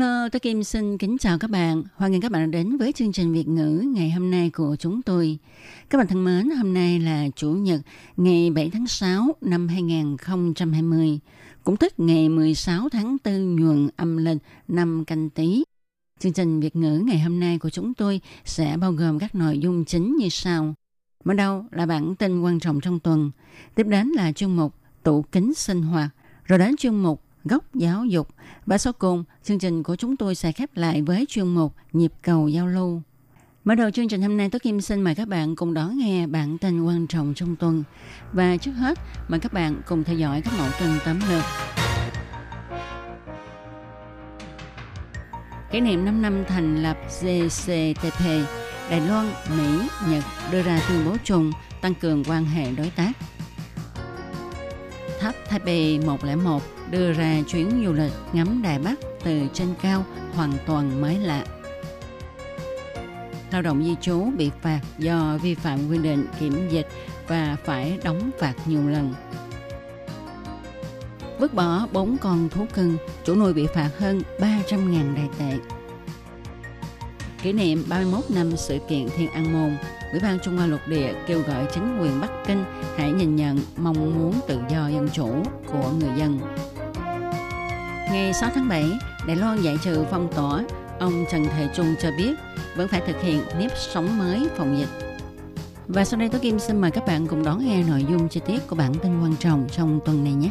Hello, tôi Kim xin kính chào các bạn. Hoan nghênh các bạn đã đến với chương trình Việt ngữ ngày hôm nay của chúng tôi. Các bạn thân mến, hôm nay là Chủ nhật ngày 7 tháng 6 năm 2020, cũng tức ngày 16 tháng 4 nhuận âm lịch năm canh tí. Chương trình Việt ngữ ngày hôm nay của chúng tôi sẽ bao gồm các nội dung chính như sau. Mở đầu là bản tin quan trọng trong tuần, tiếp đến là chương mục tủ kính sinh hoạt, rồi đến chương mục góc giáo dục và sau cùng chương trình của chúng tôi sẽ khép lại với chuyên mục nhịp cầu giao lưu. Mở đầu chương trình hôm nay, tôi Kim xin mời các bạn cùng đón nghe bản tin quan trọng trong tuần. Và trước hết, mời các bạn cùng theo dõi các mẫu tin tấm lược. Kỷ niệm 5 năm thành lập GCTP, Đài Loan, Mỹ, Nhật đưa ra tuyên bố chung tăng cường quan hệ đối tác. Tháp Taipei 101 đưa ra chuyến du lịch ngắm Đài Bắc từ trên cao hoàn toàn mới lạ. Lao động di trú bị phạt do vi phạm quy định kiểm dịch và phải đóng phạt nhiều lần. Vứt bỏ 4 con thú cưng, chủ nuôi bị phạt hơn 300.000 đại tệ. Kỷ niệm 31 năm sự kiện Thiên An Môn, Ủy ban Trung Hoa Lục Địa kêu gọi chính quyền Bắc Kinh hãy nhìn nhận mong muốn tự do dân chủ của người dân. Ngày 6 tháng 7, Đài Loan giải trừ phong tỏa, ông Trần Thầy Trung cho biết vẫn phải thực hiện nếp sống mới phòng dịch. Và sau đây Tố Kim xin mời các bạn cùng đón nghe nội dung chi tiết của bản tin quan trọng trong tuần này nhé.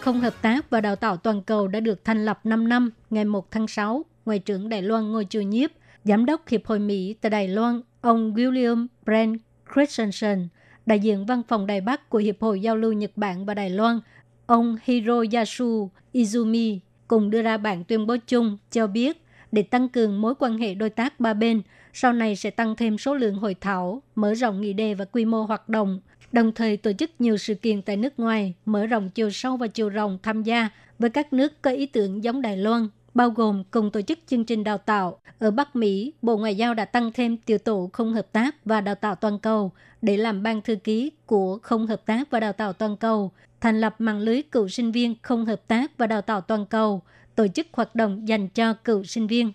Không hợp tác và đào tạo toàn cầu đã được thành lập 5 năm ngày 1 tháng 6. Ngoại trưởng Đài Loan Ngô Chu Nhiếp, Giám đốc Hiệp hội Mỹ tại Đài Loan, ông William Brent Christensen, đại diện văn phòng Đài Bắc của Hiệp hội Giao lưu Nhật Bản và Đài Loan, ông Hiroyasu Izumi cùng đưa ra bản tuyên bố chung cho biết để tăng cường mối quan hệ đối tác ba bên, sau này sẽ tăng thêm số lượng hội thảo, mở rộng nghị đề và quy mô hoạt động, đồng thời tổ chức nhiều sự kiện tại nước ngoài, mở rộng chiều sâu và chiều rộng tham gia với các nước có ý tưởng giống Đài Loan, bao gồm cùng tổ chức chương trình đào tạo. Ở Bắc Mỹ, Bộ Ngoại giao đã tăng thêm tiểu tổ không hợp tác và đào tạo toàn cầu để làm ban thư ký của không hợp tác và đào tạo toàn cầu, thành lập mạng lưới cựu sinh viên không hợp tác và đào tạo toàn cầu, tổ chức hoạt động dành cho cựu sinh viên.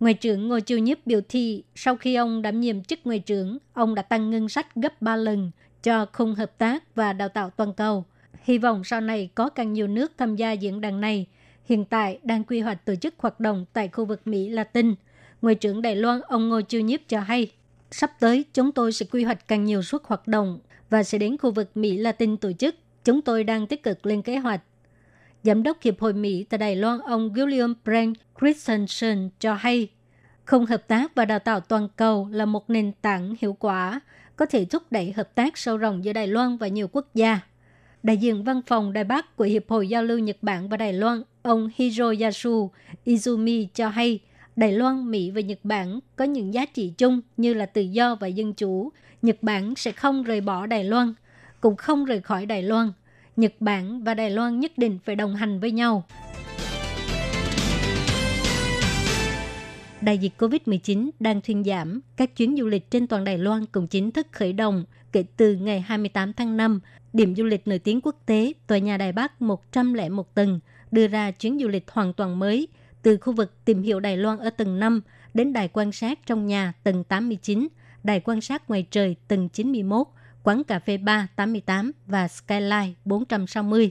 Ngoại trưởng Ngô Chiêu Nhiếp biểu thị sau khi ông đảm nhiệm chức ngoại trưởng, ông đã tăng ngân sách gấp 3 lần cho không hợp tác và đào tạo toàn cầu. Hy vọng sau này có càng nhiều nước tham gia diễn đàn này. Hiện tại đang quy hoạch tổ chức hoạt động tại khu vực Mỹ Latin. Ngoại trưởng Đài Loan ông Ngô Chiêu Nhiếp cho hay, sắp tới chúng tôi sẽ quy hoạch càng nhiều suất hoạt động và sẽ đến khu vực Mỹ Latin tổ chức. Chúng tôi đang tích cực lên kế hoạch. Giám đốc Hiệp hội Mỹ tại Đài Loan ông William Brent Christensen cho hay, không hợp tác và đào tạo toàn cầu là một nền tảng hiệu quả, có thể thúc đẩy hợp tác sâu rộng giữa Đài Loan và nhiều quốc gia. Đại diện văn phòng Đài Bắc của Hiệp hội Giao lưu Nhật Bản và Đài Loan, ông Hiroyasu Izumi cho hay, Đài Loan, Mỹ và Nhật Bản có những giá trị chung như là tự do và dân chủ. Nhật Bản sẽ không rời bỏ Đài Loan, cũng không rời khỏi Đài Loan. Nhật Bản và Đài Loan nhất định phải đồng hành với nhau. Đại dịch COVID-19 đang thuyên giảm, các chuyến du lịch trên toàn Đài Loan cũng chính thức khởi động kể từ ngày 28 tháng 5. Điểm du lịch nổi tiếng quốc tế, tòa nhà Đài Bắc 101 tầng, đưa ra chuyến du lịch hoàn toàn mới từ khu vực tìm hiểu Đài Loan ở tầng 5 đến đài quan sát trong nhà tầng 89, đài quan sát ngoài trời tầng 91, quán cà phê 388 và Skyline 460.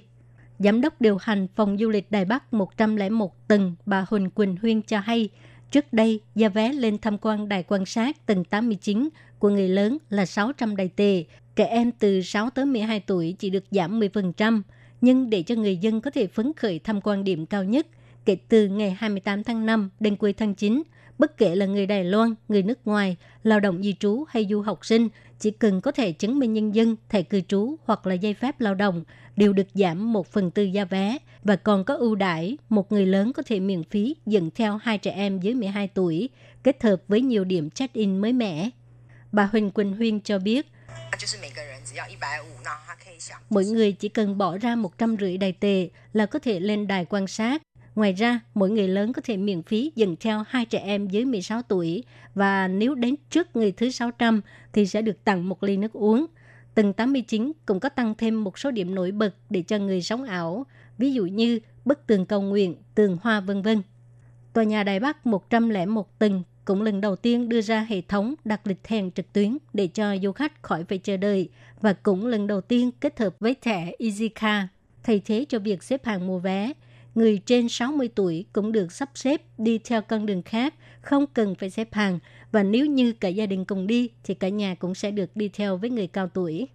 Giám đốc điều hành phòng du lịch Đài Bắc 101 tầng bà Huỳnh Quỳnh Huyên cho hay, trước đây giá vé lên tham quan đài quan sát tầng 89 của người lớn là 600 đài tệ, trẻ em từ 6 tới 12 tuổi chỉ được giảm 10%, nhưng để cho người dân có thể phấn khởi tham quan điểm cao nhất, kể từ ngày 28 tháng 5 đến cuối tháng 9, bất kể là người Đài Loan, người nước ngoài, lao động di trú hay du học sinh, chỉ cần có thể chứng minh nhân dân, thẻ cư trú hoặc là giấy phép lao động đều được giảm 1 phần tư giá vé và còn có ưu đãi một người lớn có thể miễn phí dẫn theo hai trẻ em dưới 12 tuổi kết hợp với nhiều điểm check-in mới mẻ. Bà Huỳnh Quỳnh Huyên cho biết, Mỗi người chỉ cần bỏ ra một trăm rưỡi đài tệ là có thể lên đài quan sát. Ngoài ra, mỗi người lớn có thể miễn phí dừng theo hai trẻ em dưới 16 tuổi và nếu đến trước người thứ 600 thì sẽ được tặng một ly nước uống. Tầng 89 cũng có tăng thêm một số điểm nổi bật để cho người sống ảo, ví dụ như bức tường cầu nguyện, tường hoa vân vân. Tòa nhà Đài Bắc 101 tầng cũng lần đầu tiên đưa ra hệ thống đặt lịch hẹn trực tuyến để cho du khách khỏi phải chờ đợi và cũng lần đầu tiên kết hợp với thẻ EasyCard thay thế cho việc xếp hàng mua vé. Người trên 60 tuổi cũng được sắp xếp đi theo con đường khác, không cần phải xếp hàng và nếu như cả gia đình cùng đi thì cả nhà cũng sẽ được đi theo với người cao tuổi.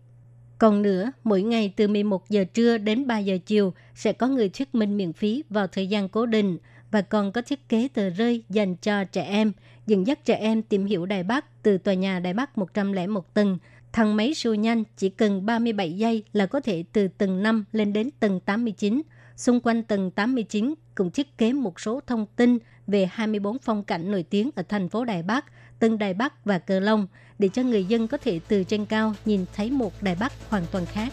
Còn nữa, mỗi ngày từ 11 giờ trưa đến 3 giờ chiều sẽ có người thuyết minh miễn phí vào thời gian cố định và còn có thiết kế tờ rơi dành cho trẻ em dẫn dắt trẻ em tìm hiểu Đài Bắc từ tòa nhà Đài Bắc 101 tầng. Thang máy siêu nhanh chỉ cần 37 giây là có thể từ tầng 5 lên đến tầng 89. Xung quanh tầng 89 cũng thiết kế một số thông tin về 24 phong cảnh nổi tiếng ở thành phố Đài Bắc, Tân Đài Bắc và Cờ Long để cho người dân có thể từ trên cao nhìn thấy một Đài Bắc hoàn toàn khác.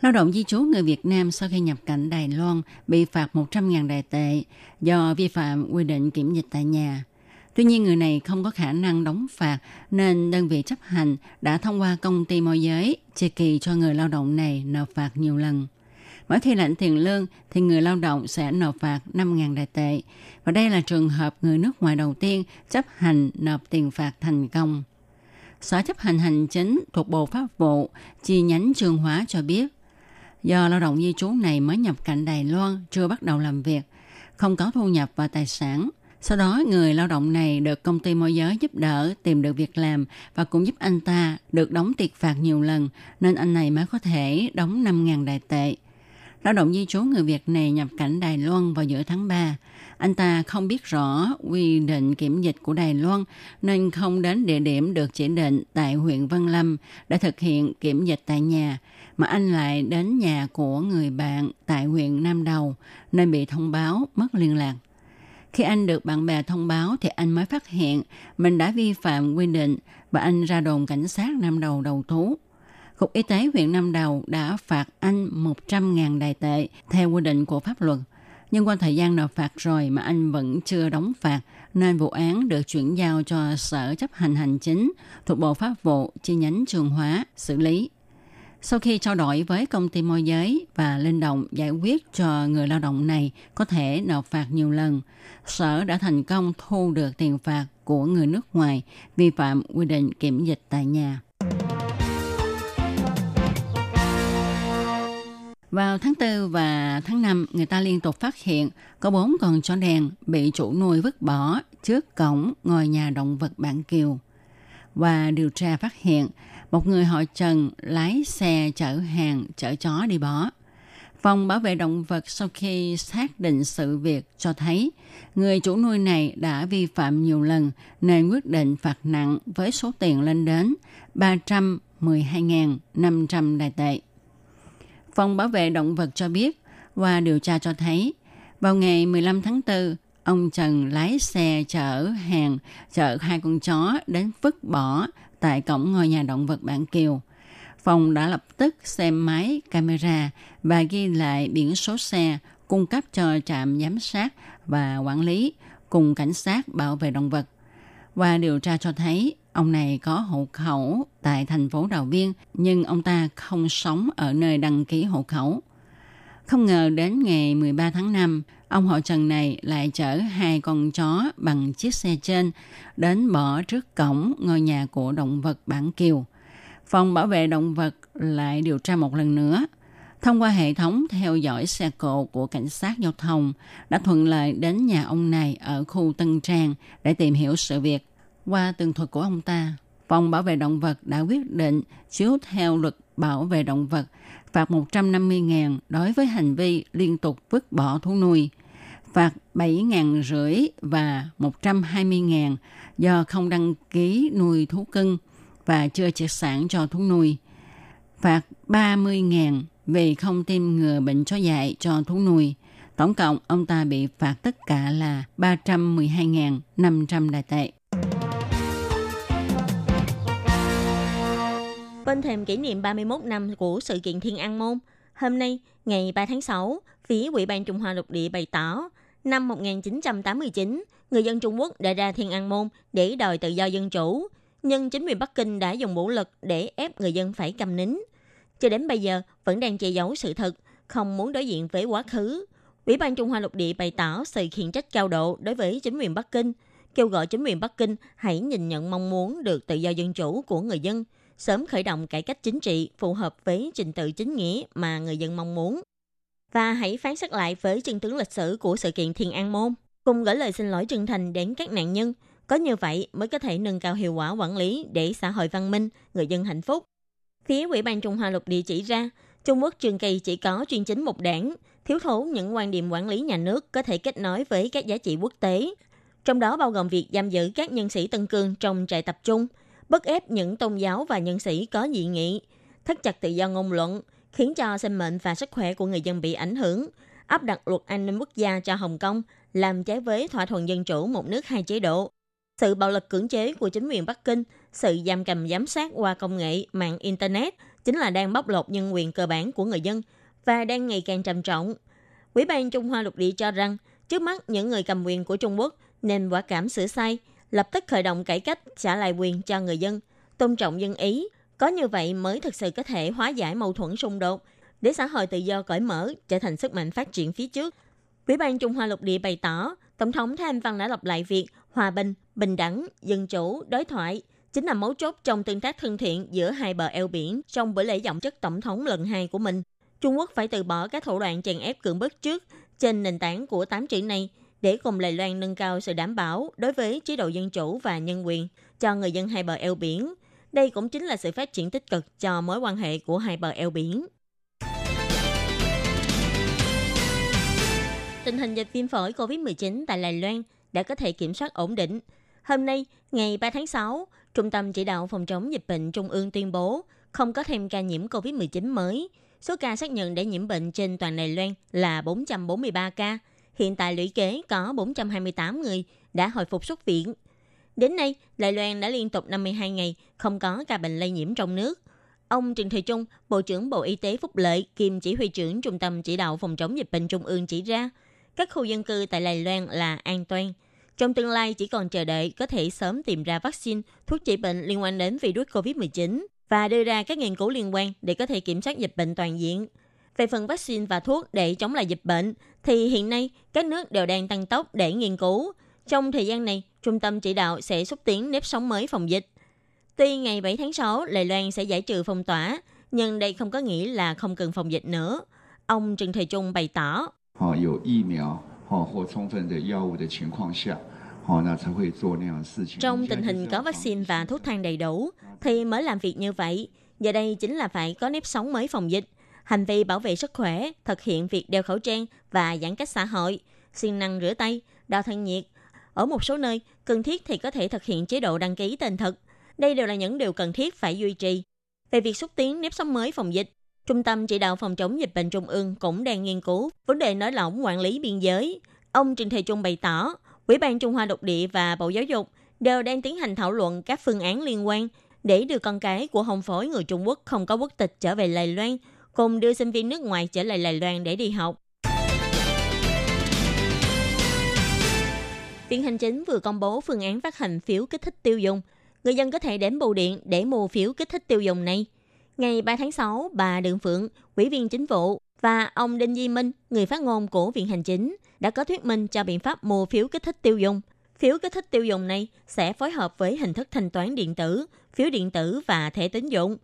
Lao động di trú người Việt Nam sau khi nhập cảnh Đài Loan bị phạt 100.000 đài tệ do vi phạm quy định kiểm dịch tại nhà. Tuy nhiên người này không có khả năng đóng phạt nên đơn vị chấp hành đã thông qua công ty môi giới chia kỳ cho người lao động này nộp phạt nhiều lần. Mỗi khi lãnh tiền lương thì người lao động sẽ nộp phạt 5.000 đại tệ. Và đây là trường hợp người nước ngoài đầu tiên chấp hành nộp tiền phạt thành công. Sở chấp hành hành chính thuộc Bộ Pháp vụ chi nhánh Trường Hóa cho biết do lao động di trú này mới nhập cảnh Đài Loan chưa bắt đầu làm việc, không có thu nhập và tài sản. Sau đó, người lao động này được công ty môi giới giúp đỡ tìm được việc làm và cũng giúp anh ta được đóng tiền phạt nhiều lần, nên anh này mới có thể đóng 5.000 đại tệ. Lao động di trú người Việt này nhập cảnh Đài Loan vào giữa tháng 3. Anh ta không biết rõ quy định kiểm dịch của Đài Loan nên không đến địa điểm được chỉ định tại huyện Vân Lâm để thực hiện kiểm dịch tại nhà mà anh lại đến nhà của người bạn tại huyện Nam Đầu nên bị thông báo mất liên lạc. Khi anh được bạn bè thông báo thì anh mới phát hiện mình đã vi phạm quy định và anh ra đồn cảnh sát Nam Đầu đầu thú. Cục Y tế huyện Nam Đầu đã phạt anh 100.000 đài tệ theo quy định của pháp luật. Nhưng qua thời gian nộp phạt rồi mà anh vẫn chưa đóng phạt, nên vụ án được chuyển giao cho Sở chấp hành hành chính thuộc Bộ Pháp vụ chi nhánh Trường Hóa xử lý. Sau khi trao đổi với công ty môi giới và linh động giải quyết cho người lao động này có thể nộp phạt nhiều lần, Sở đã thành công thu được tiền phạt của người nước ngoài vi phạm quy định kiểm dịch tại nhà. Vào tháng 4 và tháng 5, người ta liên tục phát hiện có bốn con chó đen bị chủ nuôi vứt bỏ trước cổng ngôi nhà động vật Bản Kiều. Và điều tra phát hiện một người họ Trần lái xe chở hàng chở chó đi bỏ. Phòng bảo vệ động vật sau khi xác định sự việc cho thấy người chủ nuôi này đã vi phạm nhiều lần nên quyết định phạt nặng với số tiền lên đến 312.500 đài tệ. Phòng bảo vệ động vật cho biết qua điều tra cho thấy vào ngày 15 tháng 4, ông Trần lái xe chở hàng chở hai con chó đến vứt bỏ tại cổng ngôi nhà động vật Bản Kiều. Phòng đã lập tức xem máy camera và ghi lại biển số xe cung cấp cho trạm giám sát và quản lý cùng cảnh sát bảo vệ động vật. Qua điều tra cho thấy, ông này có hộ khẩu tại thành phố Đào Viên, nhưng ông ta không sống ở nơi đăng ký hộ khẩu. Không ngờ đến ngày 13 tháng 5, ông họ Trần này lại chở hai con chó bằng chiếc xe trên đến bỏ trước cổng ngôi nhà của động vật Bản Kiều. Phòng bảo vệ động vật lại điều tra một lần nữa. Thông qua hệ thống theo dõi xe cộ của cảnh sát giao thông đã thuận lợi đến nhà ông này ở khu Tân Trang để tìm hiểu sự việc. Qua tường thuật của ông ta, Phòng bảo vệ động vật đã quyết định chiếu theo luật bảo vệ động vật phạt 150.000 đối với hành vi liên tục vứt bỏ thú nuôi. phạt 7.000 rưỡi và 120.000 do không đăng ký nuôi thú cưng và chưa triệt sản cho thú nuôi. Phạt 30.000 vì không tiêm ngừa bệnh chó dại cho thú nuôi. Tổng cộng, ông ta bị phạt tất cả là 312.500 đại tệ. Bên thềm kỷ niệm 31 năm của sự kiện Thiên An Môn, hôm nay, ngày 3 tháng 6, phía Ủy ban Trung Hoa lục địa bày tỏ, năm 1989, người dân Trung Quốc đã ra Thiên An Môn để đòi tự do dân chủ, nhưng chính quyền Bắc Kinh đã dùng vũ lực để ép người dân phải cầm nín. Cho đến bây giờ, vẫn đang che giấu sự thật, không muốn đối diện với quá khứ. Ủy ban Trung Hoa lục địa bày tỏ sự khiển trách cao độ đối với chính quyền Bắc Kinh, kêu gọi chính quyền Bắc Kinh hãy nhìn nhận mong muốn được tự do dân chủ của người dân, sớm khởi động cải cách chính trị phù hợp với trình tự chính nghĩa mà người dân mong muốn. Và hãy phán xét lại với chân tướng lịch sử của sự kiện Thiên An Môn, cùng gửi lời xin lỗi chân thành đến các nạn nhân. Có như vậy mới có thể nâng cao hiệu quả quản lý để xã hội văn minh, người dân hạnh phúc. Phía Ủy ban Trung Hoa lục địa chỉ ra, Trung Quốc trường kỳ chỉ có chuyên chính một đảng, thiếu thốn những quan điểm quản lý nhà nước có thể kết nối với các giá trị quốc tế, trong đó bao gồm việc giam giữ các nhân sĩ Tân Cương trong trại tập trung, bức ép những tôn giáo và nhân sĩ có dị nghị, thắt chặt tự do ngôn luận, khiến cho sinh mệnh và sức khỏe của người dân bị ảnh hưởng, áp đặt luật an ninh quốc gia cho Hồng Kông, làm trái với thỏa thuận dân chủ một nước hai chế độ. Sự bạo lực cưỡng chế của chính quyền Bắc Kinh, sự giam cầm giám sát qua công nghệ mạng Internet chính là đang bóc lột nhân quyền cơ bản của người dân và đang ngày càng trầm trọng. Quỹ ban Trung Hoa lục địa cho rằng, trước mắt những người cầm quyền của Trung Quốc nên quả cảm sửa sai, lập tức khởi động cải cách trả lại quyền cho người dân, tôn trọng dân ý. Có như vậy mới thực sự có thể hóa giải mâu thuẫn xung đột, để xã hội tự do cởi mở trở thành sức mạnh phát triển phía trước. Ủy ban Trung Hoa lục địa bày tỏ, Tổng thống Thái Anh Văn đã lặp lại việc hòa bình, bình đẳng, dân chủ, đối thoại chính là mấu chốt trong tương tác thân thiện giữa hai bờ eo biển trong buổi lễ giọng chức tổng thống lần hai của mình. Trung Quốc phải từ bỏ các thủ đoạn chèn ép cưỡng bức trước trên nền tảng của tám chữ này để cùng Đài Loan nâng cao sự đảm bảo đối với chế độ dân chủ và nhân quyền cho người dân hai bờ eo biển. Đây cũng chính là sự phát triển tích cực cho mối quan hệ của hai bờ eo biển. Tình hình dịch viêm phổi COVID-19 tại Đài Loan đã có thể kiểm soát ổn định. Hôm nay, ngày 3 tháng 6, Trung tâm Chỉ đạo Phòng chống dịch bệnh Trung ương tuyên bố không có thêm ca nhiễm COVID-19 mới. Số ca xác nhận để nhiễm bệnh trên toàn Đài Loan là 443 ca. Hiện tại lũy kế có 428 người đã hồi phục xuất viện. Đến nay, Đài Loan đã liên tục 52 ngày không có ca bệnh lây nhiễm trong nước. Ông Trần Thời Trung, Bộ trưởng Bộ Y tế Phúc Lợi, kiêm chỉ huy trưởng Trung tâm Chỉ đạo Phòng chống dịch bệnh Trung ương chỉ ra, các khu dân cư tại Đài Loan là an toàn. Trong tương lai chỉ còn chờ đợi có thể sớm tìm ra vaccine, thuốc trị bệnh liên quan đến virus COVID-19 và đưa ra các nghiên cứu liên quan để có thể kiểm soát dịch bệnh toàn diện. Về phần vaccine và thuốc để chống lại dịch bệnh, thì hiện nay các nước đều đang tăng tốc để nghiên cứu. Trong thời gian này, Trung tâm chỉ đạo sẽ xúc tiến nếp sống mới phòng dịch. Tuy ngày 7 tháng 6, Lài Loan sẽ giải trừ phong tỏa, nhưng đây không có nghĩa là không cần phòng dịch nữa. Ông Trần Thời Trung bày tỏ. Họ có 疫苗或充分的药物的情况下，trong tình hình có vaccine và thuốc thang đầy đủ, thì mới làm việc như vậy. Giờ đây chính là phải có nếp sống mới phòng dịch. Hành vi bảo vệ sức khỏe, thực hiện việc đeo khẩu trang và giãn cách xã hội, siêng năng rửa tay, đo thân nhiệt. Ở một số nơi, cần thiết thì có thể thực hiện chế độ đăng ký tên thật. Đây đều là những điều cần thiết phải duy trì. Về việc xúc tiến nếp sống mới phòng dịch, Trung tâm chỉ đạo phòng chống dịch bệnh Trung ương cũng đang nghiên cứu vấn đề nới lỏng quản lý biên giới. Ông trịnh Thầy Trung bày tỏ, Ủy ban Trung Hoa Độc địa và Bộ Giáo dục đều đang tiến hành thảo luận các phương án liên quan để đưa con cái của hồng phối người Trung Quốc không có quốc tịch trở về Lài Loan, cùng đưa sinh viên nước ngoài trở lại Đài Loan để đi học. Viện Hành Chính vừa công bố phương án phát hành phiếu kích thích tiêu dùng. Người dân có thể đến bưu điện để mua phiếu kích thích tiêu dùng này. Ngày 3 tháng 6, bà Đường Phượng, Ủy viên Chính vụ và ông Đinh Di Minh, người phát ngôn của Viện Hành Chính, đã có thuyết minh cho biện pháp mua phiếu kích thích tiêu dùng. Phiếu kích thích tiêu dùng này sẽ phối hợp với hình thức thanh toán điện tử, phiếu điện tử và thẻ tín dụng.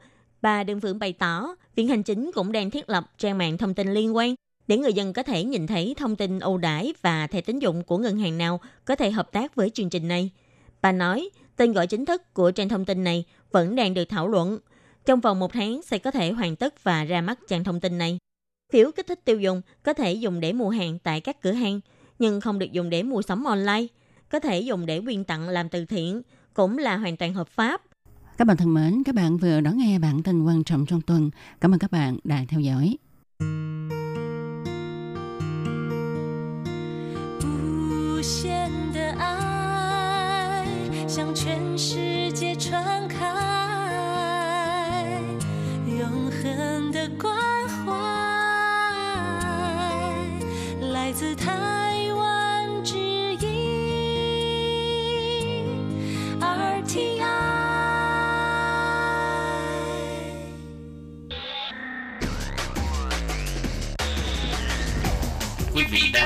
Bà Đường Phượng bày tỏ, Viện Hành Chính cũng đang thiết lập trang mạng thông tin liên quan để người dân có thể nhìn thấy thông tin ưu đãi và thẻ tín dụng của ngân hàng nào có thể hợp tác với chương trình này. Bà nói, tên gọi chính thức của trang thông tin này vẫn đang được thảo luận. Trong vòng một tháng sẽ có thể hoàn tất và ra mắt trang thông tin này. Phiếu kích thích tiêu dùng có thể dùng để mua hàng tại các cửa hàng. nhưng không được dùng để mua sắm online. Có thể dùng để quyên tặng làm từ thiện, cũng là hoàn toàn hợp pháp. Các bạn thân mến, các bạn vừa đón nghe bản tin quan trọng trong tuần. Cảm ơn các bạn đã theo dõi.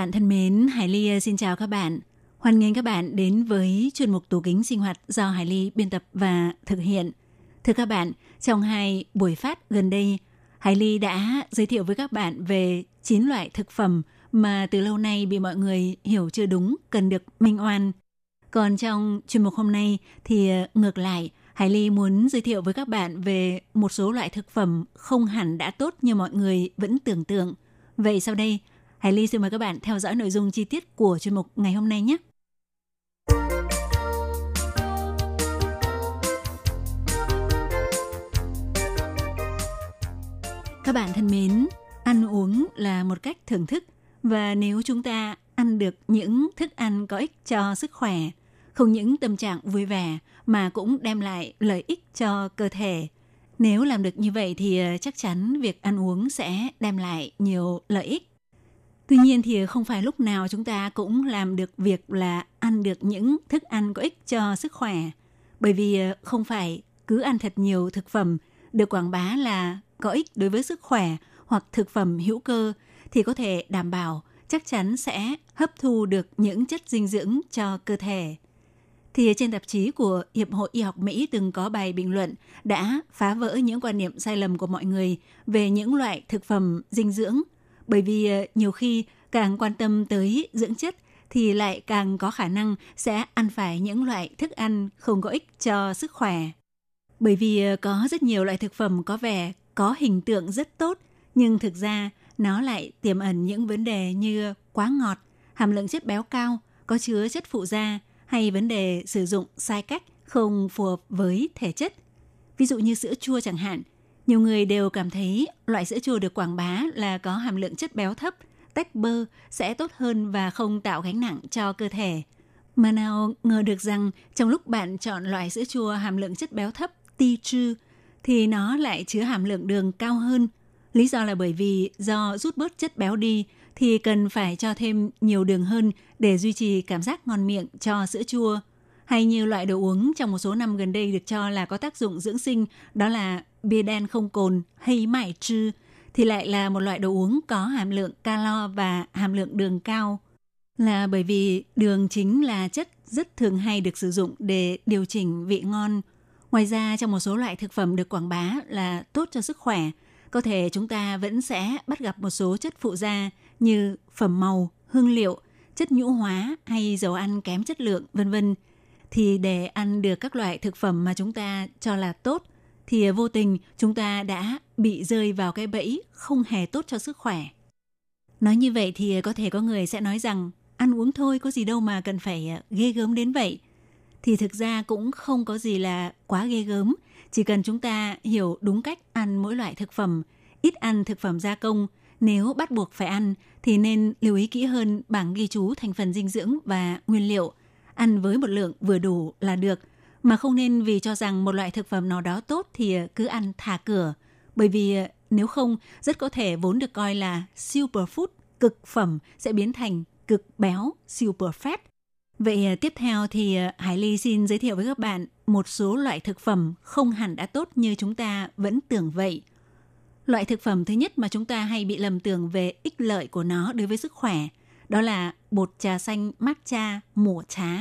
Bạn thân mến, Hải Ly ờ, xin chào các bạn. Hoan nghênh các bạn đến với chuyên mục tủ kính sinh hoạt do Hải Ly biên tập và thực hiện. Thưa các bạn, trong hai buổi phát gần đây, Hải Ly đã giới thiệu với các bạn về 9 loại thực phẩm mà từ lâu nay bị mọi người hiểu chưa đúng, cần được minh oan. Còn trong chuyên mục hôm nay thì ờ, ngược lại, Hải Ly muốn giới thiệu với các bạn về một số loại thực phẩm không hẳn đã tốt như mọi người vẫn tưởng tượng. Vậy sau đây, Hải Ly xin mời các bạn theo dõi nội dung chi tiết của chuyên mục ngày hôm nay nhé. Các bạn thân mến, ăn uống là một cách thưởng thức và nếu chúng ta ăn được những thức ăn có ích cho sức khỏe, không những tâm trạng vui vẻ mà cũng đem lại lợi ích cho cơ thể. Nếu làm được như vậy thì ờ, chắc chắn việc ăn uống sẽ đem lại nhiều lợi ích. Tuy nhiên thì không phải lúc nào chúng ta cũng làm được việc là ăn được những thức ăn có ích cho sức khỏe. Bởi vì ờ, không phải cứ ăn thật nhiều thực phẩm được quảng bá là có ích đối với sức khỏe hoặc thực phẩm hữu cơ thì có thể đảm bảo chắc chắn sẽ hấp thu được những chất dinh dưỡng cho cơ thể. Thì trên tạp chí của Hiệp hội Y học Mỹ từng có bài bình luận đã phá vỡ những quan niệm sai lầm của mọi người về những loại thực phẩm dinh dưỡng bởi vì ờ, nhiều khi càng quan tâm tới dưỡng chất thì lại càng có khả năng sẽ ăn phải những loại thức ăn không có ích cho sức khỏe. Bởi vì ờ, có rất nhiều loại thực phẩm có vẻ có hình tượng rất tốt, nhưng thực ra nó lại tiềm ẩn những vấn đề như quá ngọt, hàm lượng chất béo cao, có chứa chất phụ da hay vấn đề sử dụng sai cách không phù hợp với thể chất. Ví dụ như sữa chua chẳng hạn, nhiều người đều cảm thấy loại sữa chua được quảng bá là có hàm lượng chất béo thấp, tách bơ sẽ tốt hơn và không tạo gánh nặng cho cơ thể. Mà nào ngờ được rằng trong lúc bạn chọn loại sữa chua hàm lượng chất béo thấp ti trư thì nó lại chứa hàm lượng đường cao hơn. Lý do là bởi vì do rút bớt chất béo đi thì cần phải cho thêm nhiều đường hơn để duy trì cảm giác ngon miệng cho sữa chua. Hay như loại đồ uống trong một số năm gần đây được cho là có tác dụng dưỡng sinh, đó là bia đen không cồn hay mải trư, thì lại là một loại đồ uống có hàm lượng calo và hàm lượng đường cao. Là bởi vì đường chính là chất rất thường hay được sử dụng để điều chỉnh vị ngon. Ngoài ra, trong một số loại thực phẩm được quảng bá là tốt cho sức khỏe, có thể chúng ta vẫn sẽ bắt gặp một số chất phụ gia như phẩm màu, hương liệu, chất nhũ hóa hay dầu ăn kém chất lượng, vân vân. Thì để ăn được các loại thực phẩm mà chúng ta cho là tốt thì à, vô tình chúng ta đã bị rơi vào cái bẫy không hề tốt cho sức khỏe. Nói như vậy thì à, có thể có người sẽ nói rằng ăn uống thôi có gì đâu mà cần phải à, ghê gớm đến vậy. Thì thực ra cũng không có gì là quá ghê gớm, chỉ cần chúng ta hiểu đúng cách ăn mỗi loại thực phẩm, ít ăn thực phẩm gia công, nếu bắt buộc phải ăn thì nên lưu ý kỹ hơn bảng ghi chú thành phần dinh dưỡng và nguyên liệu, ăn với một lượng vừa đủ là được, mà không nên vì cho rằng một loại thực phẩm nào đó tốt thì cứ ăn thả cửa, bởi vì ờ, nếu không rất có thể vốn được coi là superfood, cực phẩm sẽ biến thành cực béo, super fat. Vậy ờ, tiếp theo thì ờ, Hải Ly xin giới thiệu với các bạn một số loại thực phẩm không hẳn đã tốt như chúng ta vẫn tưởng vậy. Loại thực phẩm thứ nhất mà chúng ta hay bị lầm tưởng về ích lợi của nó đối với sức khỏe, đó là bột trà xanh matcha mùa trá.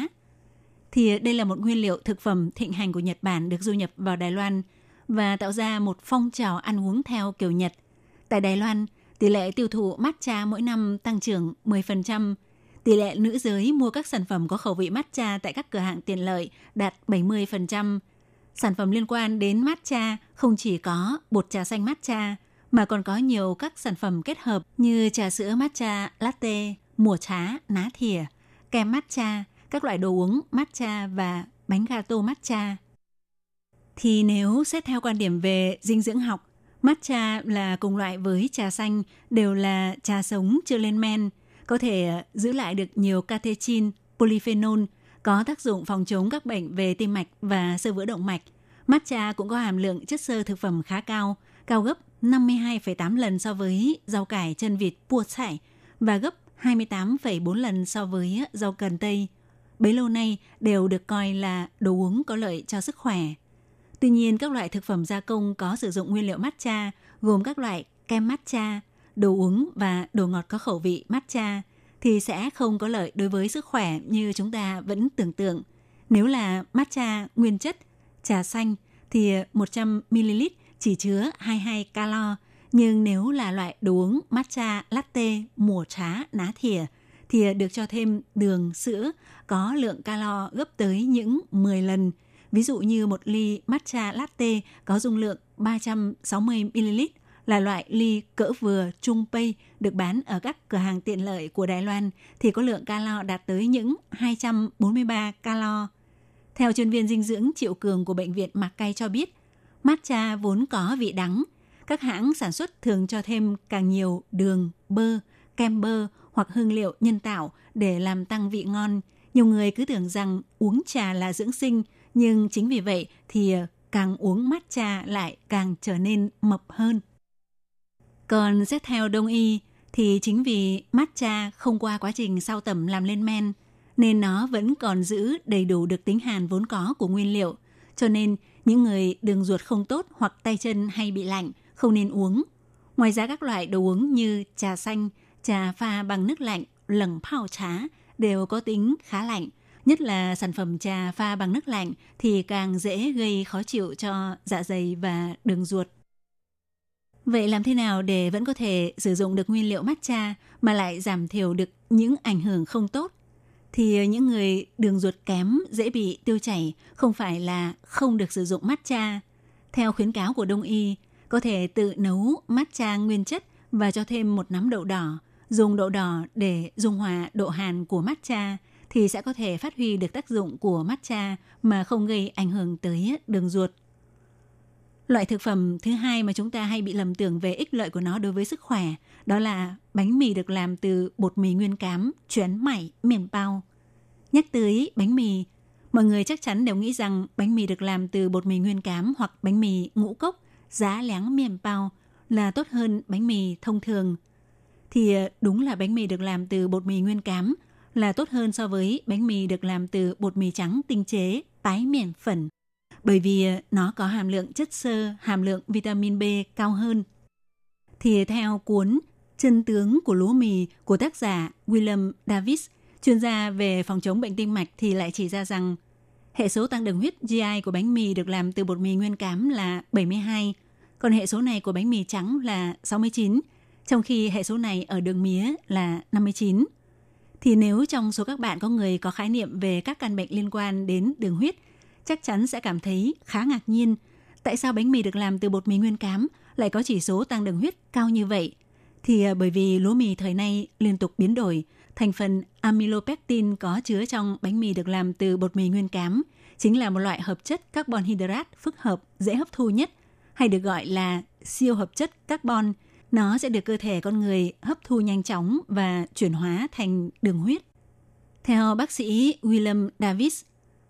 Thì đây là một nguyên liệu thực phẩm thịnh hành của Nhật Bản được du nhập vào Đài Loan và tạo ra một phong trào ăn uống theo kiểu Nhật. Tại Đài Loan, tỷ lệ tiêu thụ matcha mỗi năm tăng trưởng 10%, tỷ lệ nữ giới mua các sản phẩm có khẩu vị matcha tại các cửa hàng tiện lợi đạt 70%. Sản phẩm liên quan đến matcha không chỉ có bột trà xanh matcha, mà còn có nhiều các sản phẩm kết hợp như trà sữa matcha, latte, mùa trá, ná thìa, kem matcha, các loại đồ uống matcha và bánh gato matcha. Thì nếu xét theo quan điểm về dinh dưỡng học, matcha là cùng loại với trà xanh, đều là trà sống chưa lên men, có thể ờ, giữ lại được nhiều catechin, polyphenol, có tác dụng phòng chống các bệnh về tim mạch và sơ vữa động mạch. Matcha cũng có hàm lượng chất xơ thực phẩm khá cao, cao gấp 52,8 lần so với rau cải chân vịt pua sải và gấp 28,4 lần so với rau cần tây. Bấy lâu nay đều được coi là đồ uống có lợi cho sức khỏe. Tuy nhiên, các loại thực phẩm gia công có sử dụng nguyên liệu matcha gồm các loại kem matcha, đồ uống và đồ ngọt có khẩu vị matcha thì sẽ không có lợi đối với sức khỏe như chúng ta vẫn tưởng tượng. Nếu là matcha nguyên chất, trà xanh thì 100ml chỉ chứa 22 calo, nhưng nếu là loại đồ uống matcha latte mùa trá ná thìa thì được cho thêm đường, sữa có lượng calo gấp tới những 10 lần. Ví dụ như một ly matcha latte có dung lượng 360ml là loại ly cỡ vừa trung pay được bán ở các cửa hàng tiện lợi của Đài Loan thì có lượng calo đạt tới những 243 calo. Theo chuyên viên dinh dưỡng Triệu Cường của bệnh viện Mạc Cay cho biết, matcha vốn có vị đắng. Các hãng sản xuất thường cho thêm càng nhiều đường, bơ, kem bơ hoặc hương liệu nhân tạo để làm tăng vị ngon. Nhiều người cứ tưởng rằng uống trà là dưỡng sinh, nhưng chính vì vậy thì ờ, càng uống matcha lại càng trở nên mập hơn. Còn xét theo đông y thì chính vì matcha không qua quá trình sau tẩm làm lên men nên nó vẫn còn giữ đầy đủ được tính hàn vốn có của nguyên liệu. Cho nên những người đường ruột không tốt hoặc tay chân hay bị lạnh không nên uống. Ngoài ra các loại đồ uống như trà xanh, trà pha bằng nước lạnh, lẩng phao trá đều có tính khá lạnh. Nhất là sản phẩm trà pha bằng nước lạnh thì càng dễ gây khó chịu cho dạ dày và đường ruột. Vậy làm thế nào để vẫn có thể sử dụng được nguyên liệu matcha mà lại giảm thiểu được những ảnh hưởng không tốt? Thì những người đường ruột kém dễ bị tiêu chảy không phải là không được sử dụng matcha. Theo khuyến cáo của Đông y, có thể tự nấu matcha nguyên chất và cho thêm một nắm đậu đỏ, dùng đậu đỏ để dung hòa độ hàn của matcha thì sẽ có thể phát huy được tác dụng của matcha mà không gây ảnh hưởng tới đường ruột. Loại thực phẩm thứ hai mà chúng ta hay bị lầm tưởng về ích lợi của nó đối với sức khỏe đó là bánh mì được làm từ bột mì nguyên cám, chuyển mảy, miền bao. Nhắc tới bánh mì, mọi người chắc chắn đều nghĩ rằng bánh mì được làm từ bột mì nguyên cám hoặc bánh mì ngũ cốc, giá láng miền bao là tốt hơn bánh mì thông thường. Thì ờ, đúng là bánh mì được làm từ bột mì nguyên cám là tốt hơn so với bánh mì được làm từ bột mì trắng tinh chế, tái miền phần bởi vì ờ, nó có hàm lượng chất xơ, hàm lượng vitamin B cao hơn. Thì theo cuốn Chân tướng của lúa mì của tác giả William Davis, chuyên gia về phòng chống bệnh tim mạch thì lại chỉ ra rằng hệ số tăng đường huyết GI của bánh mì được làm từ bột mì nguyên cám là 72, còn hệ số này của bánh mì trắng là 69, trong khi hệ số này ở đường mía là 59. Thì nếu trong số các bạn có người có khái niệm về các căn bệnh liên quan đến đường huyết chắc chắn sẽ cảm thấy khá ngạc nhiên. Tại sao bánh mì được làm từ bột mì nguyên cám lại có chỉ số tăng đường huyết cao như vậy? Thì à, bởi vì lúa mì thời nay liên tục biến đổi, thành phần amylopectin có chứa trong bánh mì được làm từ bột mì nguyên cám chính là một loại hợp chất carbon hydrate phức hợp dễ hấp thu nhất, hay được gọi là siêu hợp chất carbon. Nó sẽ được cơ thể con người hấp thu nhanh chóng và chuyển hóa thành đường huyết. Theo bác sĩ William Davis,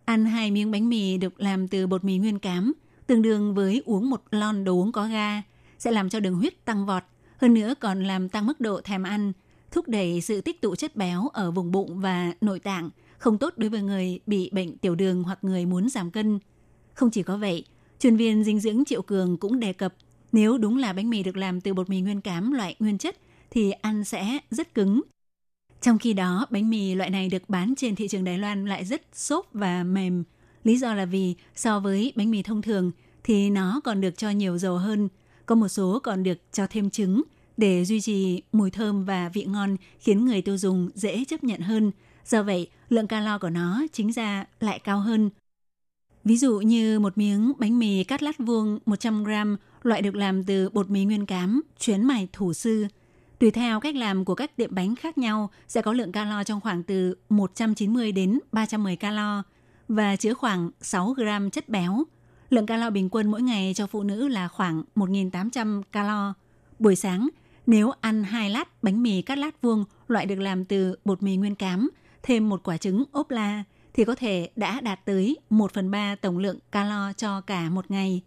Ăn hai miếng bánh mì được làm từ bột mì nguyên cám, tương đương với uống một lon đồ uống có ga, sẽ làm cho đường huyết tăng vọt, hơn nữa còn làm tăng mức độ thèm ăn, thúc đẩy sự tích tụ chất béo ở vùng bụng và nội tạng, không tốt đối với người bị bệnh tiểu đường hoặc người muốn giảm cân. Không chỉ có vậy, chuyên viên dinh dưỡng Triệu Cường cũng đề cập nếu đúng là bánh mì được làm từ bột mì nguyên cám loại nguyên chất thì ăn sẽ rất cứng. Trong khi đó, bánh mì loại này được bán trên thị trường Đài Loan lại rất xốp và mềm. Lý do là vì so với bánh mì thông thường thì nó còn được cho nhiều dầu hơn. Có một số còn được cho thêm trứng để duy trì mùi thơm và vị ngon khiến người tiêu dùng dễ chấp nhận hơn. Do vậy, lượng calo của nó chính ra lại cao hơn. Ví dụ như một miếng bánh mì cắt lát vuông 100 gram loại được làm từ bột mì nguyên cám, chuyến mài thủ sư. Tùy theo cách làm của các tiệm bánh khác nhau sẽ có lượng calo trong khoảng từ 190 đến 310 calo và chứa khoảng 6 gram chất béo. Lượng calo bình quân mỗi ngày cho phụ nữ là khoảng 1.800 calo. Buổi sáng, nếu ăn hai lát bánh mì cắt lát vuông loại được làm từ bột mì nguyên cám, thêm một quả trứng ốp la thì có thể đã đạt tới 1 phần 3 tổng lượng calo cho cả một ngày.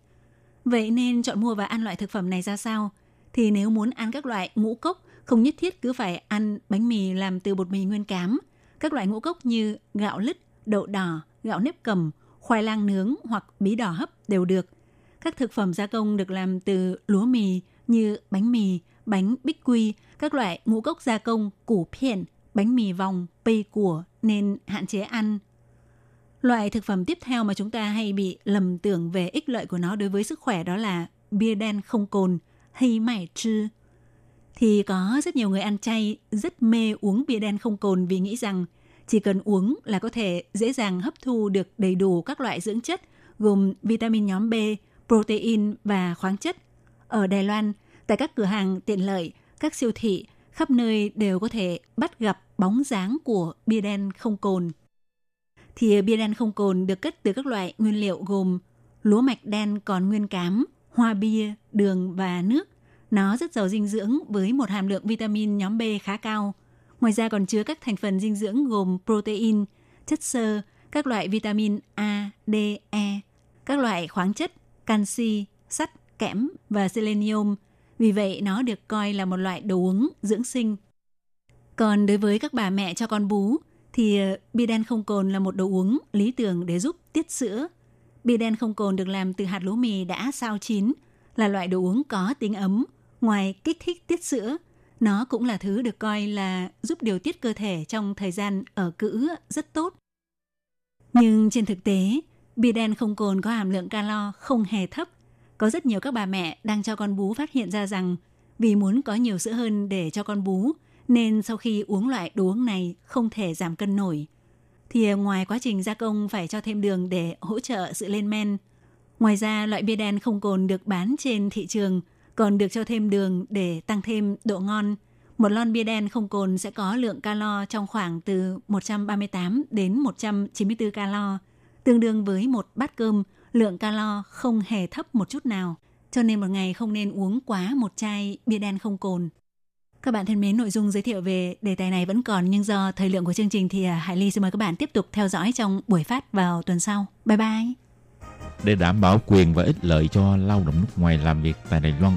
Vậy nên chọn mua và ăn loại thực phẩm này ra sao? Thì nếu muốn ăn các loại ngũ cốc, không nhất thiết cứ phải ăn bánh mì làm từ bột mì nguyên cám. Các loại ngũ cốc như gạo lứt, đậu đỏ, gạo nếp cầm, khoai lang nướng hoặc bí đỏ hấp đều được. Các thực phẩm gia công được làm từ lúa mì như bánh mì, bánh bích quy, các loại ngũ cốc gia công, củ phiện, bánh mì vòng, pây của nên hạn chế ăn. Loại thực phẩm tiếp theo mà chúng ta hay bị lầm tưởng về ích lợi của nó đối với sức khỏe đó là bia đen không cồn hay mải trư. Thì có rất nhiều người ăn chay rất mê uống bia đen không cồn vì nghĩ rằng chỉ cần uống là có thể dễ dàng hấp thu được đầy đủ các loại dưỡng chất gồm vitamin nhóm B, protein và khoáng chất. Ở Đài Loan, tại các cửa hàng tiện lợi, các siêu thị, khắp nơi đều có thể bắt gặp bóng dáng của bia đen không cồn. Thì bia đen không cồn được cất từ các loại nguyên liệu gồm lúa mạch đen còn nguyên cám, hoa bia, đường và nước. Nó rất giàu dinh dưỡng với một hàm lượng vitamin nhóm B khá cao. Ngoài ra còn chứa các thành phần dinh dưỡng gồm protein, chất xơ, các loại vitamin A, D, E, các loại khoáng chất, canxi, sắt, kẽm và selenium. Vì vậy nó được coi là một loại đồ uống dưỡng sinh. Còn đối với các bà mẹ cho con bú thì ờ, bia đen không cồn là một đồ uống lý tưởng để giúp tiết sữa. Bia đen không cồn được làm từ hạt lúa mì đã sao chín, là loại đồ uống có tính ấm. Ngoài kích thích tiết sữa, nó cũng là thứ được coi là giúp điều tiết cơ thể trong thời gian ở cữ rất tốt. Nhưng trên thực tế, bia đen không cồn có hàm lượng calo không hề thấp. Có rất nhiều các bà mẹ đang cho con bú phát hiện ra rằng vì muốn có nhiều sữa hơn để cho con bú, nên sau khi uống loại đồ uống này không thể giảm cân nổi. Thì ngoài quá trình gia công phải cho thêm đường để hỗ trợ sự lên men. Ngoài ra, loại bia đen không cồn được bán trên thị trường còn được cho thêm đường để tăng thêm độ ngon. Một lon bia đen không cồn sẽ có lượng calo trong khoảng từ 138 đến 194 calo, tương đương với một bát cơm, lượng calo không hề thấp một chút nào. Cho nên một ngày không nên uống quá một chai bia đen không cồn. Các bạn thân mến, nội dung giới thiệu về đề tài này vẫn còn nhưng do thời lượng của chương trình thì à, Hải Ly xin mời các bạn tiếp tục theo dõi trong buổi phát vào tuần sau. Bye bye! Để đảm bảo quyền và ích lợi cho lao động nước ngoài làm việc tại Đài Loan,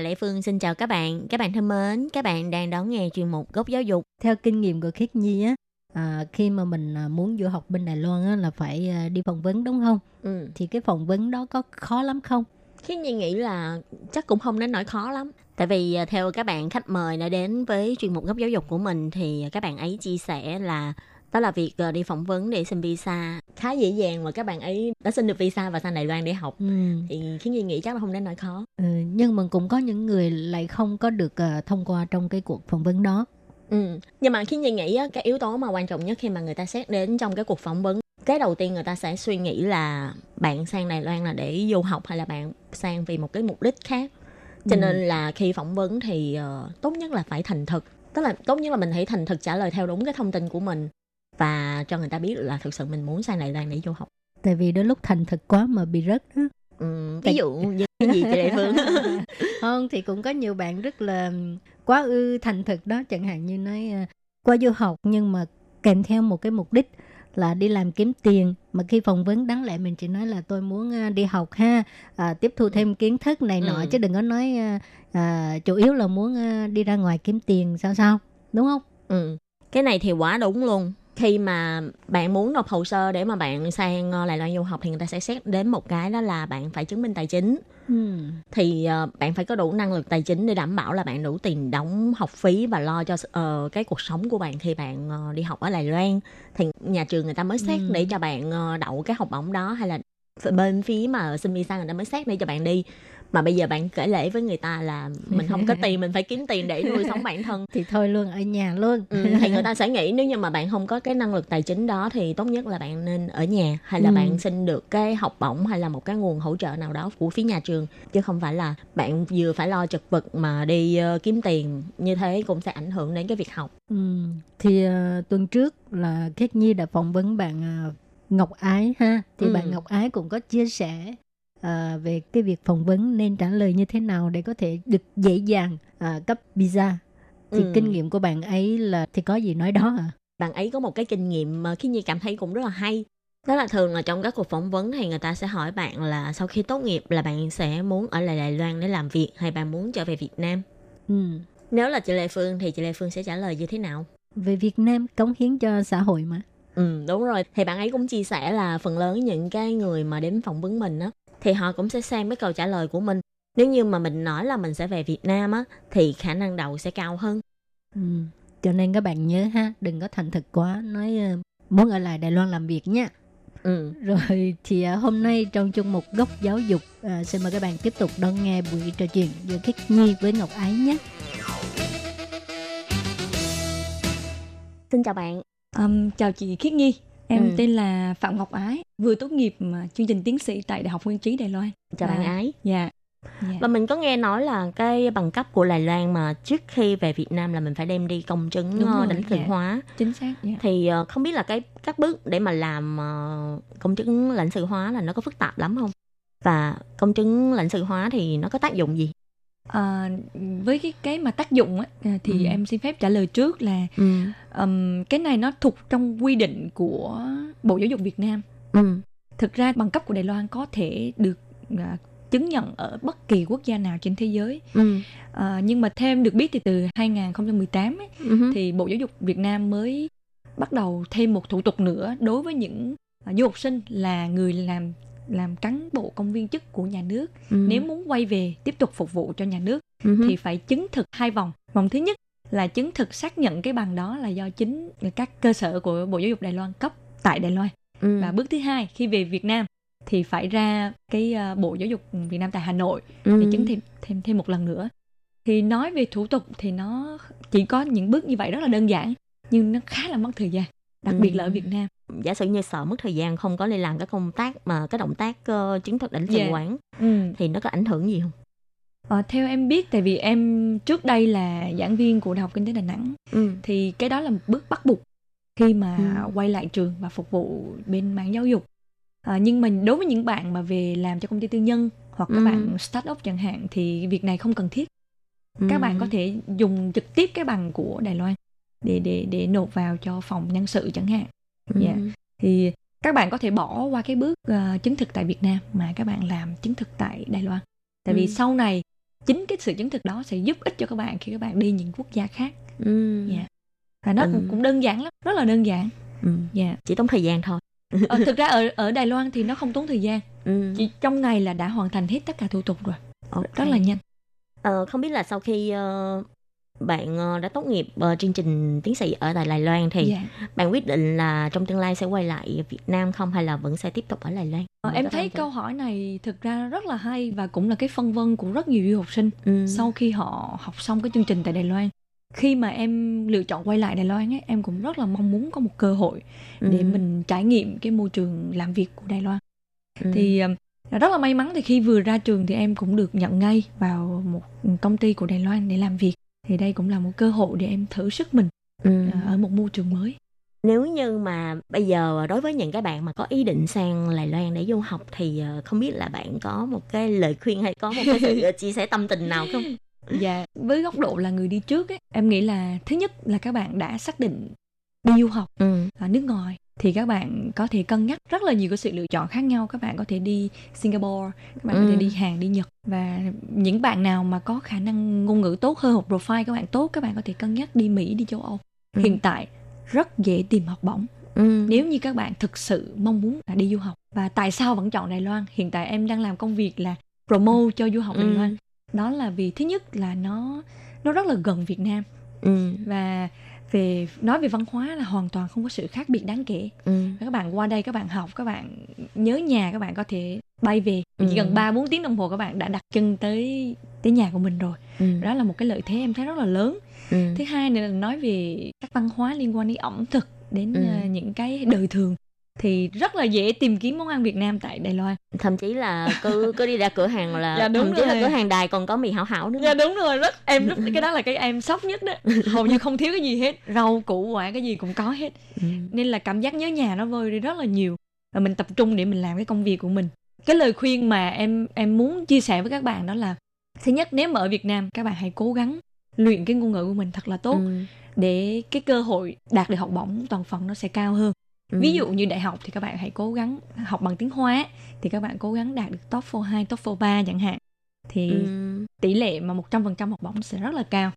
Và Lệ Phương xin chào các bạn. Các bạn thân mến, các bạn đang đón nghe chuyên mục Góc Giáo dục. Theo kinh nghiệm của Khiết Nhi á, à, khi mà mình à, muốn du học bên Đài Loan á, là phải à, đi phỏng vấn đúng không? Ừ. Thì cái phỏng vấn đó có khó lắm không? Khiết Nhi nghĩ là chắc cũng không đến nỗi khó lắm. Tại vì à, theo các bạn khách mời đã đến với chuyên mục Góc Giáo dục của mình thì các bạn ấy chia sẻ là đó là việc à, đi phỏng vấn để xin visa khá dễ dàng mà các bạn ấy đã xin được visa và sang Đài Loan để học. Ừ. Thì Khiết Nhi nghĩ chắc là không đến nỗi khó. Ừ, nhưng mà cũng có những người lại không có được à, thông qua trong cái cuộc phỏng vấn đó. Ừ. Nhưng mà khi Nhi nghĩ á, cái yếu tố mà quan trọng nhất khi mà người ta xét đến trong cái cuộc phỏng vấn cái đầu tiên người ta sẽ suy nghĩ là bạn sang Đài Loan là để du học hay là bạn sang vì một cái mục đích khác cho Ừ. nên là khi phỏng vấn thì ờ, tốt nhất là phải thành thực tức là tốt nhất là mình hãy thành thực trả lời theo đúng cái thông tin của mình và cho người ta biết là thực sự mình muốn sang Đài Loan để du học Tại vì đôi lúc thành thực quá mà bị rớt á. ừ, ví dụ như cái gì chị Lệ Phương không thì cũng có nhiều bạn rất là quá ư thành thực đó chẳng hạn như nói à, qua du học nhưng mà kèm theo một cái mục đích là đi làm kiếm tiền mà khi phỏng vấn đáng lẽ mình chỉ nói là tôi muốn à, đi học ha à, tiếp thu thêm kiến thức này nọ Ừ. chứ đừng có nói à, à, chủ yếu là muốn đi ra ngoài kiếm tiền sao sao đúng không Ừ. Cái này thì quá đúng luôn. Khi mà bạn muốn nộp hồ sơ để mà bạn sang ờ, Đài Loan du học thì người ta sẽ xét đến một cái đó là bạn phải chứng minh tài chính. ừ. Thì ờ, bạn phải có đủ năng lực tài chính để đảm bảo là bạn đủ tiền đóng học phí và lo cho ờ, cái cuộc sống của bạn khi bạn ờ, đi học ở Đài Loan. Thì nhà trường người ta mới xét Ừ. để cho bạn ờ, đậu cái học bổng đó hay là bên phía mà xin visa người ta mới xét để cho bạn đi. Mà bây giờ bạn kể lễ với người ta là mình không có tiền, mình phải kiếm tiền để nuôi sống bản thân thì thôi luôn ở nhà luôn Ừ, thì người ta sẽ nghĩ nếu như mà bạn không có cái năng lực tài chính đó thì tốt nhất là bạn nên ở nhà hay là Ừ. bạn xin được cái học bổng hay là một cái nguồn hỗ trợ nào đó của phía nhà trường chứ không phải là bạn vừa phải lo chật vật mà đi ờ, kiếm tiền như thế cũng sẽ ảnh hưởng đến cái việc học. Ừ, thì à, tuần trước là Khiết Nhi đã phỏng vấn bạn à, Ngọc Ái ha thì Ừ. bạn Ngọc Ái cũng có chia sẻ à, về cái việc phỏng vấn nên trả lời như thế nào để có thể được dễ dàng à, cấp visa thì Ừ. kinh nghiệm của bạn ấy là thì có gì nói đó à Bạn ấy có một cái kinh nghiệm mà khi Nhi cảm thấy cũng rất là hay. Đó là thường là trong các cuộc phỏng vấn thì người ta sẽ hỏi bạn là sau khi tốt nghiệp là bạn sẽ muốn ở lại Đài Loan để làm việc hay bạn muốn trở về Việt Nam. ừ. Nếu là chị Lê Phương thì chị Lê Phương sẽ trả lời như thế nào? về Việt Nam cống hiến cho xã hội mà Ừ đúng rồi Thì bạn ấy cũng chia sẻ là phần lớn những cái người mà đến phỏng vấn mình á Thì họ cũng sẽ xem cái câu trả lời của mình. Nếu như mà mình nói là mình sẽ về Việt Nam á Thì khả năng đậu sẽ cao hơn. Ừ. cho nên các bạn nhớ ha đừng có thành thực quá nói à, muốn ở lại Đài Loan làm việc nha. Ừ. Rồi thì à, hôm nay trong chung mục góc giáo dục à, xin mời các bạn tiếp tục đón nghe buổi trò chuyện giữa Khiết Nhi với Ngọc Ái nhé. Xin chào bạn. Um, chào chị Khiết Nhi, em Ừ. tên là Phạm Ngọc Ái, vừa tốt nghiệp mà chương trình tiến sĩ tại Đại học Nguyên trí Đài Loan. Chào À. bạn Ái Dạ. Dạ. Và mình có nghe nói là cái bằng cấp của Đài Loan mà trước khi về Việt Nam là mình phải đem đi công chứng Đúng ờ, rồi, đánh sự dạ. hóa Chính xác. Dạ. Thì ờ, không biết là cái các bước để mà làm ờ, công chứng lãnh sự hóa là nó có phức tạp lắm không? Và công chứng lãnh sự hóa thì nó có tác dụng gì? À, với cái cái mà tác dụng á, à, thì Ừ. em xin phép trả lời trước là Ừ. um, cái này nó thuộc trong quy định của Bộ Giáo dục Việt Nam. Ừ. Thực ra bằng cấp của Đài Loan có thể được à, chứng nhận ở bất kỳ quốc gia nào trên thế giới. Ừ. À, nhưng mà theo em được biết thì từ 2018 ấy, Ừ. thì Bộ Giáo dục Việt Nam mới bắt đầu thêm một thủ tục nữa đối với những à, du học sinh là người làm làm cán bộ công viên chức của nhà nước Ừ. nếu muốn quay về tiếp tục phục vụ cho nhà nước Ừ. thì phải chứng thực hai vòng vòng thứ nhất là chứng thực xác nhận cái bằng đó là do chính các cơ sở của Bộ Giáo dục Đài Loan cấp tại Đài Loan Ừ. và bước thứ hai khi về Việt Nam thì phải ra cái à, Bộ Giáo dục Việt Nam tại Hà Nội Ừ. để chứng thêm thêm thêm một lần nữa thì nói về thủ tục thì nó chỉ có những bước như vậy rất là đơn giản nhưng nó khá là mất thời gian đặc biệt là ở Ừ. Việt Nam giả sử như sợ mất thời gian không có đi làm cái công tác mà cái động tác ờ, chứng thực lãnh sự Dạ. quán ừ. thì nó có ảnh hưởng gì không? Ờ, theo em biết tại vì em trước đây là giảng viên của Đại học Kinh tế Đà Nẵng Ừ. thì cái đó là một bước bắt buộc khi mà Ừ. quay lại trường và phục vụ bên mảng giáo dục à, nhưng mà đối với những bạn mà về làm cho công ty tư nhân hoặc các Ừ. bạn start up chẳng hạn thì việc này không cần thiết các bạn có Ừ. thể dùng trực tiếp cái bằng của Đài Loan để để để nộp vào cho phòng nhân sự chẳng hạn Dạ. thì các bạn có thể bỏ qua cái bước ờ, chứng thực tại Việt Nam mà các bạn làm chứng thực tại Đài Loan tại vì sau này chính cái sự chứng thực đó sẽ giúp ích cho các bạn khi các bạn đi những quốc gia khác Ừ. Dạ. và nó Ừ. cũng, cũng đơn giản lắm rất là đơn giản Ừ. dạ Chỉ tốn thời gian thôi. ờ, thực ra ở ở Đài Loan thì nó không tốn thời gian Ừ. chỉ trong ngày là đã hoàn thành hết tất cả thủ tục rồi Ok. rất là nhanh Ờ, không biết là sau khi ờ, bạn ờ, đã tốt nghiệp ờ, chương trình tiến sĩ ở tại Đài Loan thì dạ. bạn quyết định là trong tương lai sẽ quay lại Việt Nam không hay là vẫn sẽ tiếp tục ở Đài Loan? Ờ, em thấy câu hỏi này thực ra rất là hay và cũng là cái phân vân của rất nhiều du học sinh ừ. sau khi họ học xong cái chương trình tại Đài Loan khi mà em lựa chọn quay lại Đài Loan ấy, em cũng rất là mong muốn có một cơ hội để Ừ. mình trải nghiệm cái môi trường làm việc của Đài Loan Ừ. thì ờ, rất là may mắn thì khi vừa ra trường thì em cũng được nhận ngay vào một công ty của Đài Loan để làm việc thì đây cũng là một cơ hội để em thử sức mình Ừ. ờ, ở một môi trường mới Nếu như mà bây giờ đối với những cái bạn mà có ý định sang Đài Loan để du học thì ờ, không biết là bạn có một cái lời khuyên hay có một cái sự ờ, chia sẻ tâm tình nào không? Dạ, với góc độ là người đi trước ấy, em nghĩ là thứ nhất là các bạn đã xác định đi du học Ừ. ở nước ngoài thì các bạn có thể cân nhắc rất là nhiều cái sự lựa chọn khác nhau các bạn có thể đi Singapore các bạn có thể Ừ. đi Hàn đi Nhật và những bạn nào mà có khả năng ngôn ngữ tốt hơn hoặc profile các bạn tốt các bạn có thể cân nhắc đi Mỹ đi châu Âu Ừ. hiện tại rất dễ tìm học bổng Ừ. nếu như các bạn thực sự mong muốn là đi du học và tại sao vẫn chọn Đài Loan hiện tại em đang làm công việc là promote cho du học Đài Ừ. Loan đó là vì thứ nhất là nó nó rất là gần Việt Nam Ừ. và về nói về văn hóa là hoàn toàn không có sự khác biệt đáng kể Ừ. các bạn qua đây các bạn học các bạn nhớ nhà các bạn có thể bay về Ừ. chỉ cần 3 4 tiếng đồng hồ các bạn đã đặt chân tới tới nhà của mình rồi Ừ. đó là một cái lợi thế em thấy rất là lớn Ừ. thứ hai nữa là nói về các văn hóa liên quan đến ẩm thực đến Ừ. ờ, những cái đời thường thì rất là dễ tìm kiếm món ăn Việt Nam tại Đài Loan thậm chí là cứ cứ đi ra cửa hàng là Dạ, đúng thậm chí là cửa hàng đài còn có mì hảo hảo nữa Dạ đúng rồi, rất em rất cái đó là cái em sốc nhất đó. Hầu như không thiếu cái gì hết, rau củ quả cái gì cũng có hết. Ừ. Nên là cảm giác nhớ nhà nó vơi đi rất là nhiều. Và mình tập trung để mình làm cái công việc của mình. Cái lời khuyên mà em em muốn chia sẻ với các bạn đó là thứ nhất nếu mà ở Việt Nam các bạn hãy cố gắng luyện cái ngôn ngữ của mình thật là tốt Ừ. để cái cơ hội đạt được học bổng toàn phần nó sẽ cao hơn. Ừ. Ví dụ như đại học thì các bạn hãy cố gắng học bằng tiếng Hoa thì các bạn cố gắng đạt được TOEFL 2, TOEFL 3 chẳng hạn. Thì Ừ. tỷ lệ mà 100% học bổng sẽ rất là cao.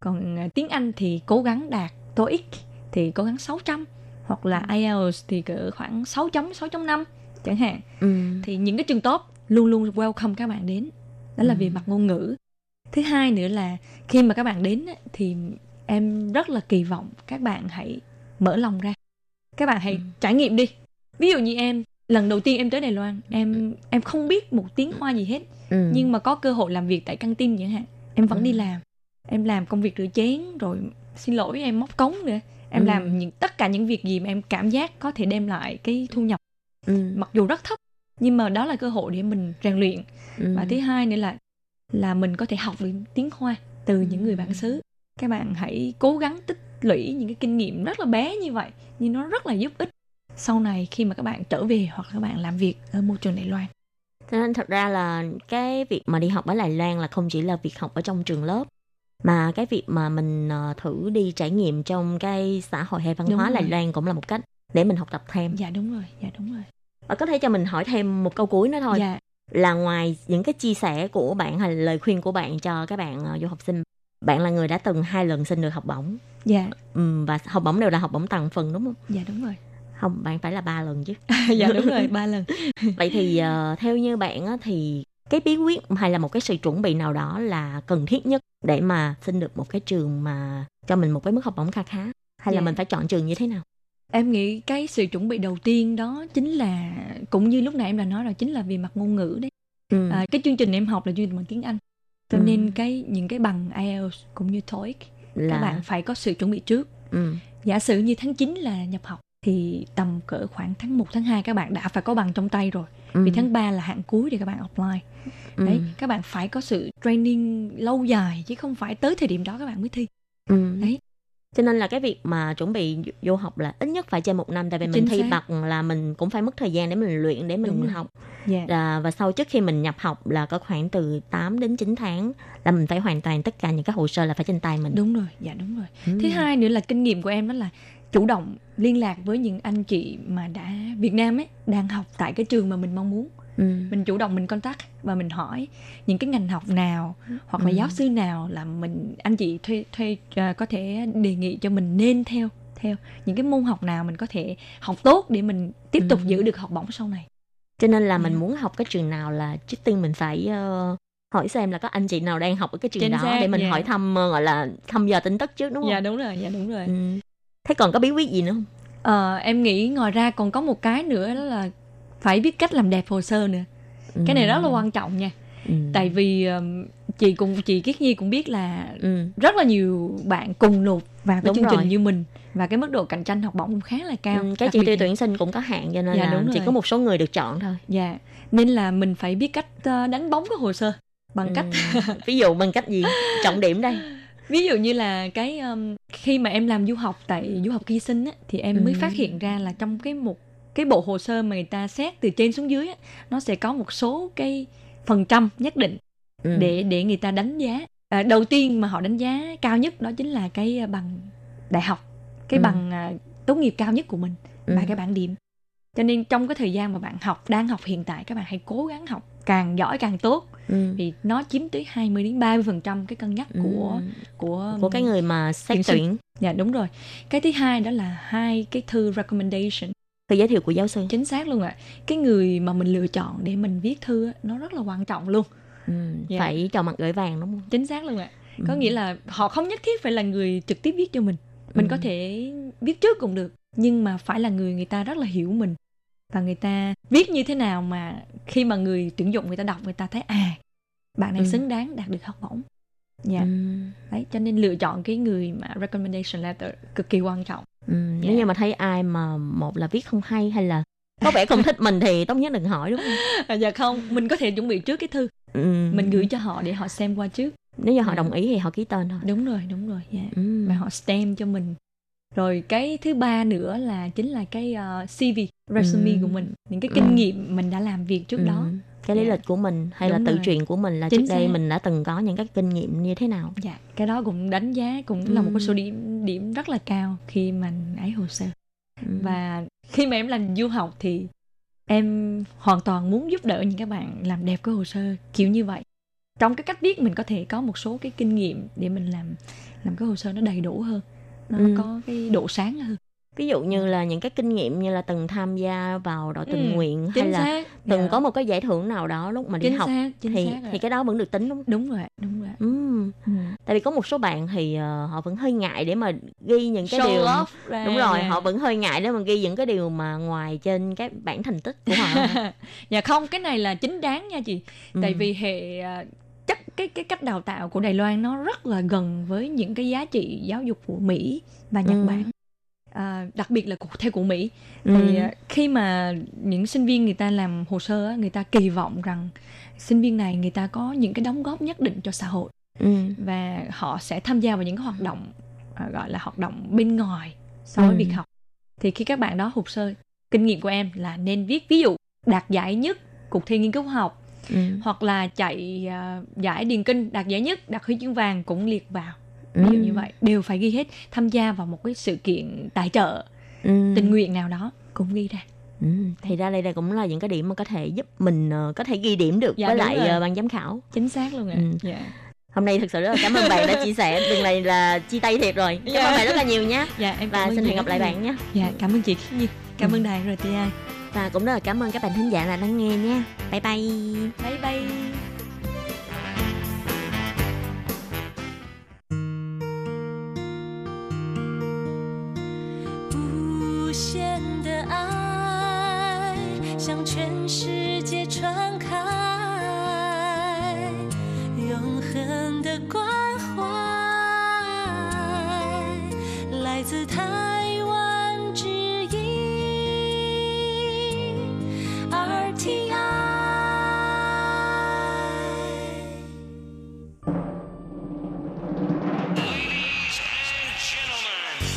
Còn à, tiếng Anh thì cố gắng đạt TOEIC thì cố gắng 600 hoặc là IELTS thì cỡ khoảng 6 chấm 6.5 chẳng hạn. Ừ. Thì những cái trường top luôn luôn welcome các bạn đến. Đó là Ừ. về mặt ngôn ngữ. Thứ hai nữa là khi mà các bạn đến thì em rất là kỳ vọng các bạn hãy mở lòng ra. Các bạn hãy Ừ. trải nghiệm đi. Ví dụ như em lần đầu tiên em tới Đài Loan, em em không biết một tiếng Hoa gì hết Ừ. nhưng mà có cơ hội làm việc tại căng tin chẳng hạn em vẫn Ừ. đi làm em làm công việc rửa chén rồi xin lỗi em móc cống nữa em Ừ. làm những tất cả những việc gì mà em cảm giác có thể đem lại cái thu nhập ừ. mặc dù rất thấp nhưng mà đó là cơ hội để mình rèn luyện Ừ. và thứ hai nữa là là mình có thể học được tiếng hoa từ những người bản xứ các bạn hãy cố gắng tích lũy những cái kinh nghiệm rất là bé như vậy nhưng nó rất là giúp ích sau này khi mà các bạn trở về hoặc là các bạn làm việc ở môi trường Đài Loan Cho nên thật ra là cái việc mà đi học ở Đài Loan là không chỉ là việc học ở trong trường lớp mà cái việc mà mình ờ, thử đi trải nghiệm trong cái xã hội hay văn Đúng hóa rồi. Đài Loan cũng là một cách để mình học tập thêm. dạ đúng rồi dạ đúng rồi Và có thể cho mình hỏi thêm một câu cuối nữa thôi. dạ là ngoài những cái chia sẻ của bạn hay lời khuyên của bạn cho các bạn ờ, du học sinh bạn là người đã từng hai lần xin được học bổng. Dạ. Ừ, và học bổng đều là học bổng tặng phần đúng không? Dạ đúng rồi. Không bạn phải là ba lần chứ. Dạ đúng rồi ba lần. Vậy thì ờ, theo như bạn á, thì cái bí quyết hay là một cái sự chuẩn bị nào đó là cần thiết nhất để mà xin được một cái trường mà cho mình một cái mức học bổng kha khá? Hay là Dạ. mình phải chọn trường như thế nào? Em nghĩ cái sự chuẩn bị đầu tiên đó chính là cũng như lúc nãy em đã nói rồi chính là về mặt ngôn ngữ đấy. Ừ. à, cái chương trình em học là chương trình bằng tiếng anh cho Ừ. nên cái những cái bằng IELTS cũng như TOEIC là các bạn phải có sự chuẩn bị trước ừ. giả sử như tháng 9 là nhập học thì tầm cỡ khoảng tháng 1, tháng 2 các bạn đã phải có bằng trong tay rồi Ừ. vì tháng 3 là hạn cuối để các bạn apply ừ. đấy các bạn phải có sự training lâu dài chứ không phải tới thời điểm đó các bạn mới thi Ừ. Đấy. Cho nên là cái việc mà chuẩn bị vô học là ít nhất phải trên một năm tại vì mình Chính thi xác. bằng là mình cũng phải mất thời gian để mình luyện để Đúng mình rồi. học dạ và, và sau trước khi mình nhập học là có khoảng từ 8 đến 9 tháng là mình phải hoàn toàn tất cả những cái hồ sơ là phải trên tay mình đúng rồi dạ đúng rồi Ừ. thứ hai nữa là kinh nghiệm của em đó là chủ động liên lạc với những anh chị mà đã Việt Nam ấy đang học tại cái trường mà mình mong muốn ừ. mình chủ động mình contact và mình hỏi những cái ngành học nào hoặc là Ừ. giáo sư nào là mình anh chị thuê thuê à, có thể đề nghị cho mình nên theo theo những cái môn học nào mình có thể học tốt để mình tiếp tục Ừ. giữ được học bổng sau này cho nên là mình muốn học cái trường nào là trước tiên mình phải ờ, hỏi xem là có anh chị nào đang học ở cái trường Chính đó xác, để mình dạ. hỏi thăm ờ, gọi là thăm dò tin tức trước đúng không dạ đúng rồi dạ đúng rồi ừ. thế còn có bí quyết gì nữa không Ờ, em nghĩ ngoài ra còn có một cái nữa đó là phải biết cách làm đẹp hồ sơ nữa cái này rất là quan trọng nha ừ. tại vì chị cùng chị Kiết Nhi cũng biết là ừ. rất là nhiều bạn cùng nộp vào cái Đúng chương rồi. trình như mình và cái mức độ cạnh tranh học bổng cũng khá là cao Ừ, cái chỉ tiêu tuyển sinh cũng có hạn cho nên Dạ, là đúng chỉ rồi. có một số người được chọn thôi Dạ, nên là mình phải biết cách ờ, đánh bóng cái hồ sơ bằng cách Ừ. ví dụ bằng cách gì trọng điểm đây ví dụ như là cái um, khi mà em làm du học tại du học kỳ sinh á, thì em mới Ừ. phát hiện ra là trong cái một cái bộ hồ sơ mà người ta xét từ trên xuống dưới á, nó sẽ có một số cái phần trăm nhất định ừ. để để người ta đánh giá à, đầu tiên mà họ đánh giá cao nhất đó chính là cái à, bằng đại học cái Ừ. bằng à, tốt nghiệp cao nhất của mình Ừ. và cái bảng điểm cho nên trong cái thời gian mà bạn học đang học hiện tại các bạn hãy cố gắng học càng giỏi càng tốt ừ. vì nó chiếm tới 20 đến 30 phần trăm cái cân nhắc của Ừ. của của cái người mà xét tuyển dạ đúng rồi cái thứ hai đó là hai cái thư recommendation thư giới thiệu của giáo sư chính xác luôn ạ cái người mà mình lựa chọn để mình viết thư nó rất là quan trọng luôn ừ. Dạ. phải cho mặt gửi vàng đúng không chính xác luôn ạ có Ừ. nghĩa là họ không nhất thiết phải là người trực tiếp viết cho mình mình Ừ. có thể viết trước cũng được nhưng mà phải là người người ta rất là hiểu mình và người ta viết như thế nào mà khi mà người tuyển dụng người ta đọc người ta thấy à bạn này Ừ. xứng đáng đạt được học bổng dạ ừ. đấy cho nên lựa chọn cái người mà recommendation letter cực kỳ quan trọng Ừ. Dạ. nếu như mà thấy ai mà một là viết không hay hay là có vẻ không thích mình thì tốt nhất đừng hỏi đúng không à, dạ không mình có thể chuẩn bị trước cái thư ừ. mình gửi cho họ để họ xem qua trước nếu như họ Ừ. đồng ý thì họ ký tên thôi đúng rồi đúng rồi dạ ừ. và họ stamp cho mình rồi cái thứ ba nữa là chính là cái uh, CV resume Ừ. của mình những cái Ừ. kinh nghiệm mình đã làm việc trước Ừ. đó cái lý Dạ. lịch của mình hay Đúng là tự rồi. truyện của mình là Chính trước đây xác. mình đã từng có những cái kinh nghiệm như thế nào dạ cái đó cũng đánh giá cũng là một Ừ. cái số điểm điểm rất là cao khi mà ấy hồ sơ ừ. và khi mà em làm du học thì em hoàn toàn muốn giúp đỡ những các bạn làm đẹp cái hồ sơ kiểu như vậy trong cái cách viết mình có thể có một số cái kinh nghiệm để mình làm làm cái hồ sơ nó đầy đủ hơn nó Ừ. có cái độ sáng hơn ví dụ như là những cái kinh nghiệm như là từng tham gia vào đội tình Ừ, nguyện hay là xác từng Dạ. có một cái giải thưởng nào đó lúc mà đi chính học xác chính thì xác rồi. thì cái đó vẫn được tính đúng không đúng rồi đúng rồi ừ. ừ. tại vì có một số bạn thì ờ, họ vẫn hơi ngại để mà ghi những cái Show điều off ra, đúng rồi họ vẫn hơi ngại để mà ghi những cái điều mà ngoài trên cái bản thành tích của họ dạ không cái này là chính đáng nha chị Ừ. tại vì hệ à, chất cái cái cách đào tạo của Đài Loan nó rất là gần với những cái giá trị giáo dục của Mỹ và Nhật Ừ. Bản à, đặc biệt là theo của Mỹ Ừ. thì à, khi mà những sinh viên người ta làm hồ sơ người ta kỳ vọng rằng sinh viên này người ta có những cái đóng góp nhất định cho xã hội ừ. và họ sẽ tham gia vào những cái hoạt động à, gọi là hoạt động bên ngoài so với Ừ. việc học thì khi các bạn đó hồ sơ kinh nghiệm của em là nên viết ví dụ đạt giải nhất cuộc thi nghiên cứu học Ừ. hoặc là chạy à, giải điền kinh đạt giải nhất đạt huy chương vàng cũng liệt vào ví dụ Ừ. như vậy đều phải ghi hết tham gia vào một cái sự kiện tài trợ Ừ. tình nguyện nào đó cũng ghi ra Ừ, thì ra đây đây cũng là những cái điểm mà có thể giúp mình ờ, có thể ghi điểm được Dạ, với lại rồi. ờ, ban giám khảo. chính xác luôn ạ Ừ. dạ Hôm nay thực sự rất là cảm ơn bạn đã chia sẻ. Lần này là chia tay thiệt rồi. Cảm Dạ. ơn bạn rất là nhiều nhé. dạ em Và xin hẹn gặp rất lại nhiều. bạn nhé. dạ cảm ơn chị Khiết Nhi cảm ơn đài RTI Và cũng rất là cảm ơn các bạn thính giả đã lắng nghe nha. Bye bye. bye bye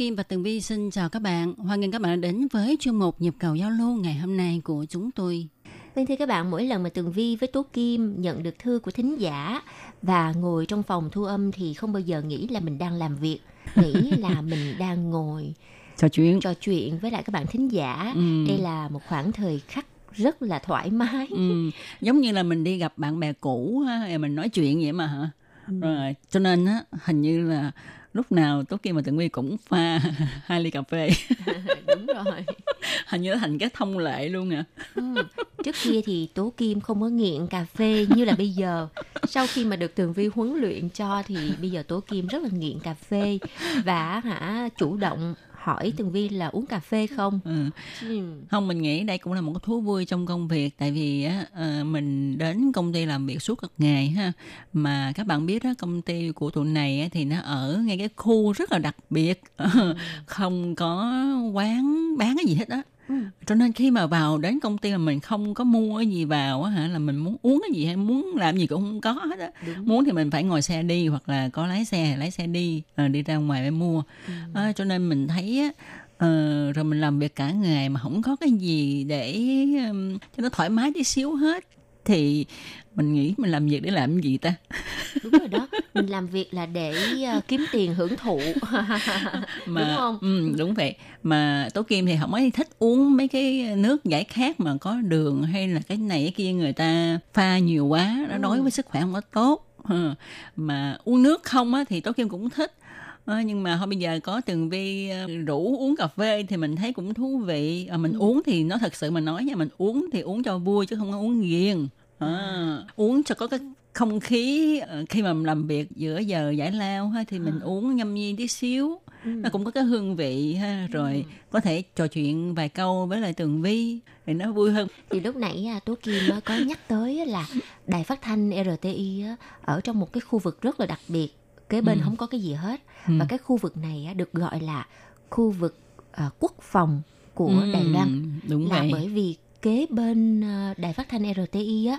Kim và Tường Vi xin chào các bạn. Hoan nghênh các bạn đến với chuyên mục Nhịp cầu giao lưu ngày hôm nay của chúng tôi. Vâng thưa các bạn, mỗi lần mà Tường Vi với Tố Kim nhận được thư của thính giả và ngồi trong phòng thu âm thì không bao giờ nghĩ là mình đang làm việc, nghĩ là mình đang ngồi Trò chuyện. trò chuyện với lại các bạn thính giả. Ừ. Đây là một khoảng thời khắc rất là thoải mái. Ừ, giống như là mình đi gặp bạn bè cũ ha, mình nói chuyện vậy mà hả? Rồi, cho nên á, hình như là lúc nào Tố Kim và Tường Vi cũng pha hai ly cà phê. Đúng rồi. hình như thành cái thông lệ luôn à. Ừ. Trước kia thì Tố Kim không có nghiện cà phê như là bây giờ. Sau khi mà được Tường Vi huấn luyện cho thì bây giờ Tố Kim rất là nghiện cà phê và hả chủ động hỏi Tường Vi là uống cà phê không. Ừ. Ừ. Không, mình nghĩ đây cũng là một cái thú vui trong công việc tại vì á ờ, mình đến công ty làm việc suốt các ngày ha mà các bạn biết đó công ty của tụi này á, thì nó ở ngay cái khu rất là đặc biệt không có quán bán cái gì hết á Ừ. cho nên khi mà vào đến công ty mà mình không có mua cái gì vào á hả là mình muốn uống cái gì hay muốn làm gì cũng không có hết á muốn thì mình phải ngồi xe đi hoặc là có lái xe lái xe đi ờ, đi ra ngoài để mua Ừ. Ờ, cho nên mình thấy á ờ, rồi mình làm việc cả ngày mà không có cái gì để um, cho nó thoải mái tí xíu hết thì mình nghĩ mình làm việc để làm cái gì ta Đúng rồi đó. Mình làm việc là để ờ, kiếm tiền hưởng thụ. mà Đúng không? ừ, đúng vậy mà tố kim thì không ấy thích uống mấy cái nước giải khát mà có đường hay là cái này cái kia người ta pha nhiều quá nó Ừ. đối với sức khỏe không có tốt Ờ, mà uống nước không á thì tố kim cũng thích Ờ, nhưng mà thôi bây giờ có từng vi rủ uống cà phê thì mình thấy cũng thú vị à, mình uống thì nó thật sự mà nói nha mình uống thì uống cho vui chứ không có uống ghiền à, uống cho có cái không khí ờ, khi mà làm việc giữa giờ giải lao ha thì mình uống nhâm nhi tí xíu. Nó cũng có cái hương vị ha rồi có thể trò chuyện vài câu với lại tường vi thì nó vui hơn. Thì lúc nãy à, Tố Kim á, có nhắc tới là đài phát thanh RTI á, ở trong một cái khu vực rất là đặc biệt kế bên Ừ. không có cái gì hết. Ừ. và cái khu vực này á, được gọi là khu vực à, quốc phòng của Ừ, Đài Loan. đúng là vậy. bởi vì kế bên à, đài phát thanh RTI á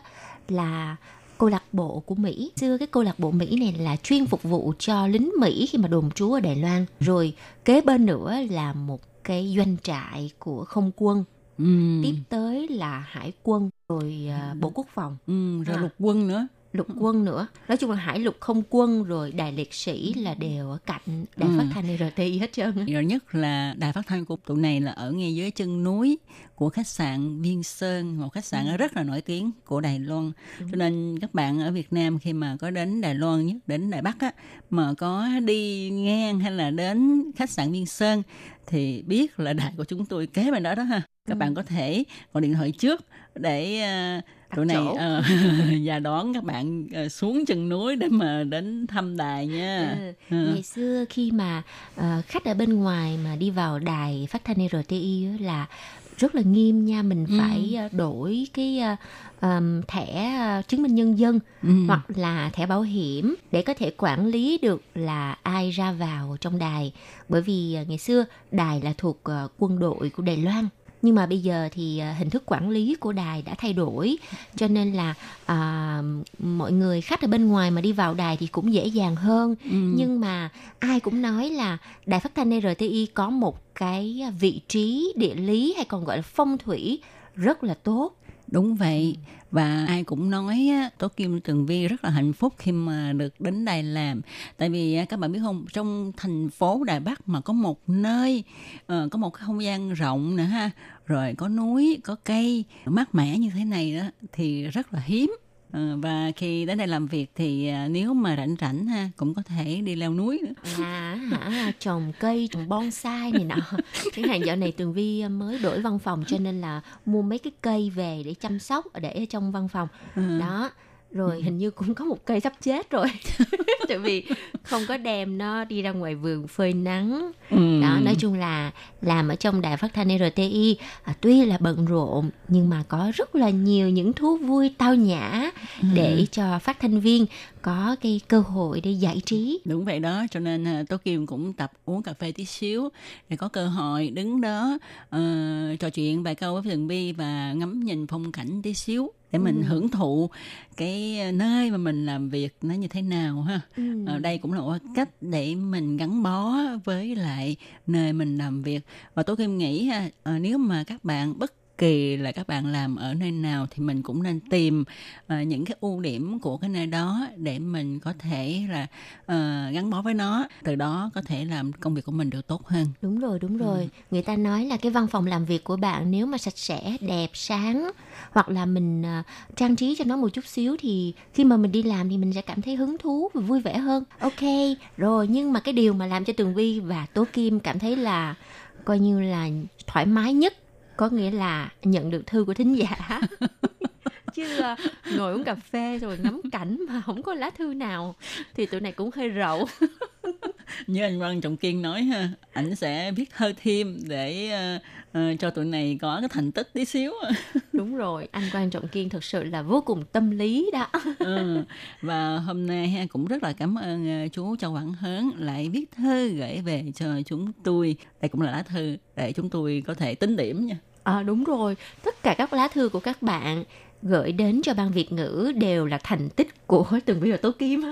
là câu lạc bộ của Mỹ. Xưa cái câu lạc bộ Mỹ này là chuyên phục vụ cho lính Mỹ khi mà đồn trú ở Đài Loan. Rồi kế bên nữa là một cái doanh trại của không quân. ừ. Tiếp tới là hải quân, rồi à, bộ quốc phòng, Ừ, rồi À. lục quân nữa lục quân nữa. Nói chung là hải lục không quân rồi đài liệt sĩ là đều ở cạnh đài Ừ. phát thanh RTI hết trơn. rồi nhất là đài phát thanh của tụi này là ở ngay dưới chân núi của khách sạn Viên Sơn một khách sạn rất là nổi tiếng của Đài Loan cho nên các bạn ở Việt Nam khi mà có đến Đài Loan nhất đến Đài Bắc á mà có đi ngang hay là đến khách sạn Viên Sơn thì biết là đài của chúng tôi kế bên đó đó ha các Ừ. bạn có thể gọi điện thoại trước để uh, Đặt tụi này ờ, và đón các bạn ờ, xuống chân núi để mà đến thăm đài nha Ừ. Ừ. Ngày xưa khi mà ờ, khách ở bên ngoài mà đi vào đài phát thanh RTI á là rất là nghiêm nha mình Ừ. phải đổi cái ờm, thẻ chứng minh nhân dân Ừ. hoặc là thẻ bảo hiểm để có thể quản lý được là ai ra vào trong đài bởi vì ngày xưa đài là thuộc quân đội của Đài Loan nhưng mà bây giờ thì ờ, hình thức quản lý của đài đã thay đổi. Cho nên là à, mọi người khách ở bên ngoài mà đi vào đài thì cũng dễ dàng hơn. Ừ. nhưng mà ai cũng nói là đài phát thanh RTI có một cái vị trí địa lý hay còn gọi là phong thủy rất là tốt. Đúng vậy và ai cũng nói Tố Kim Tường Vi rất là hạnh phúc khi mà được đến Đài làm tại vì à, các bạn biết không, trong thành phố Đài Bắc mà có một nơi ờ, có một cái không gian rộng nữa ha, rồi có núi, có cây, mát mẻ như thế này đó, thì rất là hiếm và khi đến đây làm việc thì à, nếu mà rảnh rảnh ha cũng có thể đi leo núi nữa. À hả? Trồng cây trồng bonsai này nọ. Chẳng hạn dạo này tường vi mới đổi văn phòng cho nên là mua mấy cái cây về để chăm sóc để ở trong văn phòng. Ừ. đó rồi hình như cũng có một cây sắp chết rồi. Tại vì không có đem nó đi ra ngoài vườn phơi nắng. Ừ. đó nói chung là làm ở trong đài phát thanh RTI à, tuy là bận rộn nhưng mà có rất là nhiều những thú vui tao nhã để cho phát thanh viên có cái cơ hội để giải trí. Đúng vậy đó, cho nên à, Tố Kim cũng tập uống cà phê tí xíu để có cơ hội đứng đó ờ, trò chuyện vài câu với Tường Vi và ngắm nhìn phong cảnh tí xíu để mình hưởng thụ cái nơi mà mình làm việc nó như thế nào ha. Ở đây cũng là một cách để mình gắn bó với lại nơi mình làm việc. Và Tố Kim nghĩ ha, ờ, nếu mà các bạn bất kỳ là các bạn làm ở nơi nào thì mình cũng nên tìm ờ, những cái ưu điểm của cái nơi đó để mình có thể là ờ, gắn bó với nó từ đó có thể làm công việc của mình được tốt hơn Đúng rồi, đúng rồi. Người ta nói là cái văn phòng làm việc của bạn nếu mà sạch sẽ, đẹp, sáng hoặc là mình à, trang trí cho nó một chút xíu thì khi mà mình đi làm thì mình sẽ cảm thấy hứng thú và vui vẻ hơn. Ok, rồi nhưng mà cái điều mà làm cho Tường Vi và Tố Kim cảm thấy là coi như là thoải mái nhất có nghĩa là nhận được thư của thính giả. chứ à, ngồi uống cà phê rồi ngắm cảnh mà không có lá thư nào thì tụi này cũng hơi rậu như anh Văn Trọng Kiên nói ha ảnh sẽ viết thơ thêm để ờ, ờ, cho tụi này có cái thành tích tí xíu đúng rồi anh quan trọng kiên thực sự là vô cùng tâm lý đó ừ. và hôm nay ha cũng rất là cảm ơn ờ, chú Châu Quảng Hớn lại viết thư gửi về cho chúng tôi đây cũng là lá thư để chúng tôi có thể tính điểm nha à, đúng rồi. Tất cả các lá thư của các bạn gửi đến cho ban Việt ngữ đều là thành tích của Tường Vi và Tố Kim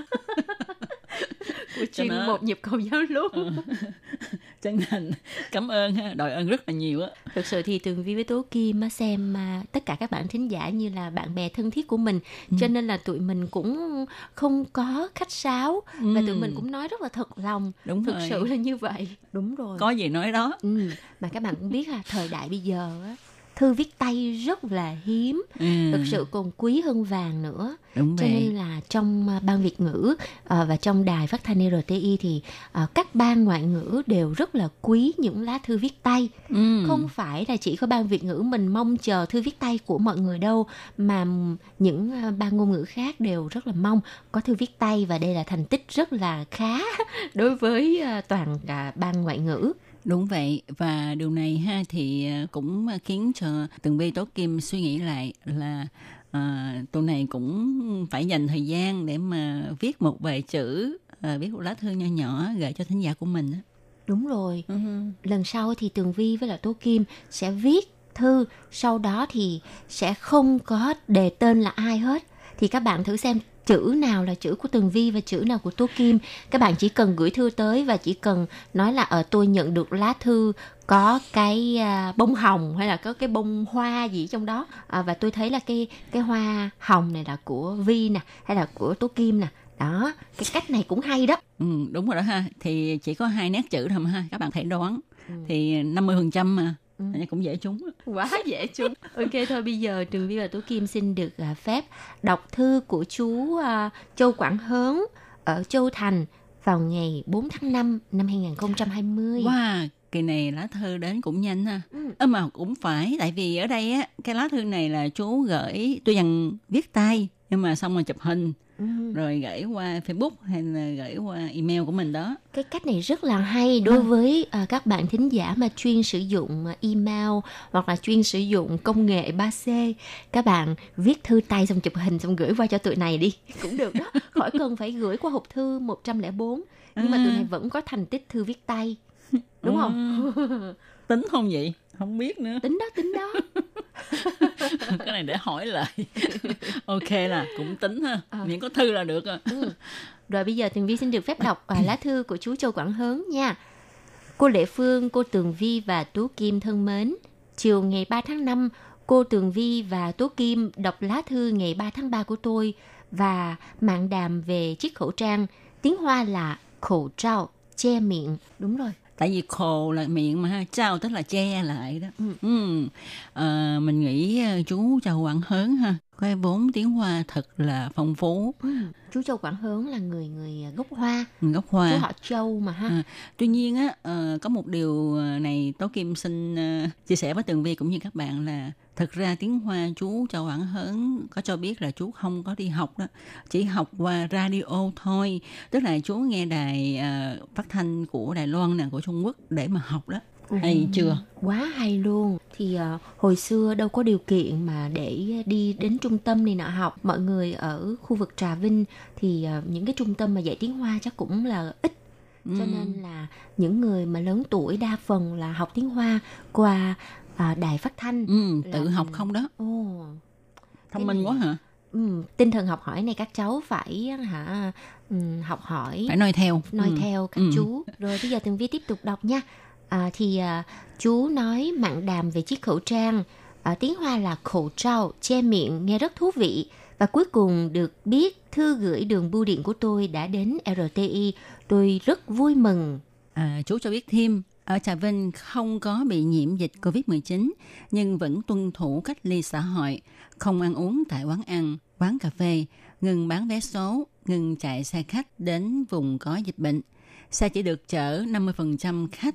của chuyên nó- một nhịp cầu giao lưu chân thành. Cảm ơn ha. Đòi ơn rất là nhiều á. Thực sự thì Tường Vi với Tố Kim á, xem à, tất cả các bạn thính giả như là bạn bè thân thiết của mình. Cho nên là tụi mình cũng không có khách sáo và tụi mình cũng nói rất là thật lòng. Đúng thực rồi. sự là như vậy. Đúng rồi. Có gì nói đó. Ừ, mà các bạn cũng biết là thời đại bây giờ á, thư viết tay rất là hiếm, ừ. thực sự còn quý hơn vàng nữa. đúng Cho vậy nên là trong à, ban Việt ngữ à, và trong đài phát thanh RTI thì à, các ban ngoại ngữ đều rất là quý những lá thư viết tay. ừ. Không phải là chỉ có ban Việt ngữ mình mong chờ thư viết tay của mọi người đâu mà những à, ban ngôn ngữ khác đều rất là mong có thư viết tay và đây là thành tích rất là khá đối với à, toàn cả ban ngoại ngữ. Đúng vậy và điều này ha thì ờ, cũng khiến cho Tường Vi Tố Kim suy nghĩ lại là uh, tụi này cũng phải dành thời gian để mà viết một vài chữ ờ, viết một lá thư nho nhỏ gửi cho thính giả của mình. Đúng rồi. lần sau thì Tường Vi với lại Tố Kim sẽ viết thư sau đó thì sẽ không có đề tên là ai hết thì các bạn thử xem chữ nào là chữ của Tường Vi và chữ nào của Tố Kim? Các bạn chỉ cần gửi thư tới và chỉ cần nói là ở tôi nhận được lá thư có cái à, bông hồng hay là có cái bông hoa gì trong đó. À, và tôi thấy là cái cái hoa hồng này là của Vi nè hay là của Tố Kim nè. Đó cái cách này cũng hay đó. Ừ, đúng rồi đó ha. Thì chỉ có hai nét chữ thôi mà ha. Các bạn thể đoán. Thì 50 phần trăm mà ừ. cũng dễ trúng quá dễ chung ok thôi bây giờ trường vi và tú kim xin được à, phép đọc thư của chú à, châu quảng hớn ở châu thành vào ngày 4 tháng 5 năm 2020 Wow, kỳ này lá thư đến cũng nhanh ha. Ừ. Ơ mà cũng phải, tại vì ở đây á, cái lá thư này là chú gửi, tôi dần viết tay, nhưng mà xong rồi chụp hình. Ừ. rồi gửi qua Facebook hay là gửi qua email của mình đó. Cái cách này rất là hay đối với à, các bạn thính giả mà chuyên sử dụng à, email hoặc là chuyên sử dụng công nghệ 3C. Các bạn viết thư tay xong chụp hình xong gửi qua cho tụi này đi. Cũng được đó. Khỏi cần phải gửi qua hộp thư 104. Nhưng mà tụi này vẫn có thành tích thư viết tay. Đúng không? Tính không vậy? Không biết nữa. tính đó, tính đó. cái này để hỏi lại. ok là cũng tính ha. Ờ. Miễn có thư là được. À. Ừ. Rồi bây giờ Tường Vi xin được phép đọc à, lá thư của chú Châu Quảng Hớn nha. Cô Lệ Phương, cô Tường Vi và Tú Kim thân mến. Chiều ngày 3 tháng 5, cô Tường Vi và Tú Kim đọc lá thư ngày 3 tháng 3 của tôi và mạng đàm về chiếc khẩu trang. Tiếng Hoa là khẩu trao, che miệng. Đúng rồi. Tại vì khô là miệng mà ha, trao tức là che lại đó. Ừ. Ừ. Ờ, mình nghĩ ờ, chú Châu Quảng Hớn ha, cái vốn tiếng Hoa thật là phong phú. Ừ. Chú Châu Quảng Hớn là người người gốc Hoa. Gốc Chú Hoa. họ Châu mà ha. À, tuy nhiên á ờ, có một điều ờ, này Tố Kim xin ờ, chia sẻ với Tường Vi cũng như các bạn là thực ra tiếng Hoa chú Châu Quảng Hớn có cho biết là chú không có đi học đó chỉ học qua radio thôi tức là chú nghe đài phát thanh của Đài Loan nè của Trung Quốc để mà học đó hay chưa? quá hay luôn. Thì ờ, hồi xưa đâu có điều kiện mà để đi đến trung tâm này nọ học. Mọi người ở khu vực trà vinh thì ờ, những cái trung tâm mà dạy tiếng hoa chắc cũng là ít. Cho nên là những người mà lớn tuổi đa phần là học tiếng hoa qua à, đài phát thanh. Ừ, tự là- học không đó. Ồ. Thông minh quá hả? ừ, tinh thần học hỏi này các cháu phải hả ừ, học hỏi. Phải nói theo. Nói Ừ. theo các Ừ. chú. Rồi bây giờ tường vi tiếp tục đọc nha à, thì à, chú nói mạn đàm về chiếc khẩu trang. À, tiếng hoa là khẩu trao che miệng nghe rất thú vị. Và cuối cùng được biết thư gửi đường bưu điện của tôi đã đến RTI tôi rất vui mừng. À, chú cho biết thêm, ở Trà Vinh không có bị nhiễm dịch COVID-19 nhưng vẫn tuân thủ cách ly xã hội, không ăn uống tại quán ăn, quán cà phê, ngừng bán vé số, ngừng chạy xe khách đến vùng có dịch bệnh. Xe chỉ được chở 50% khách,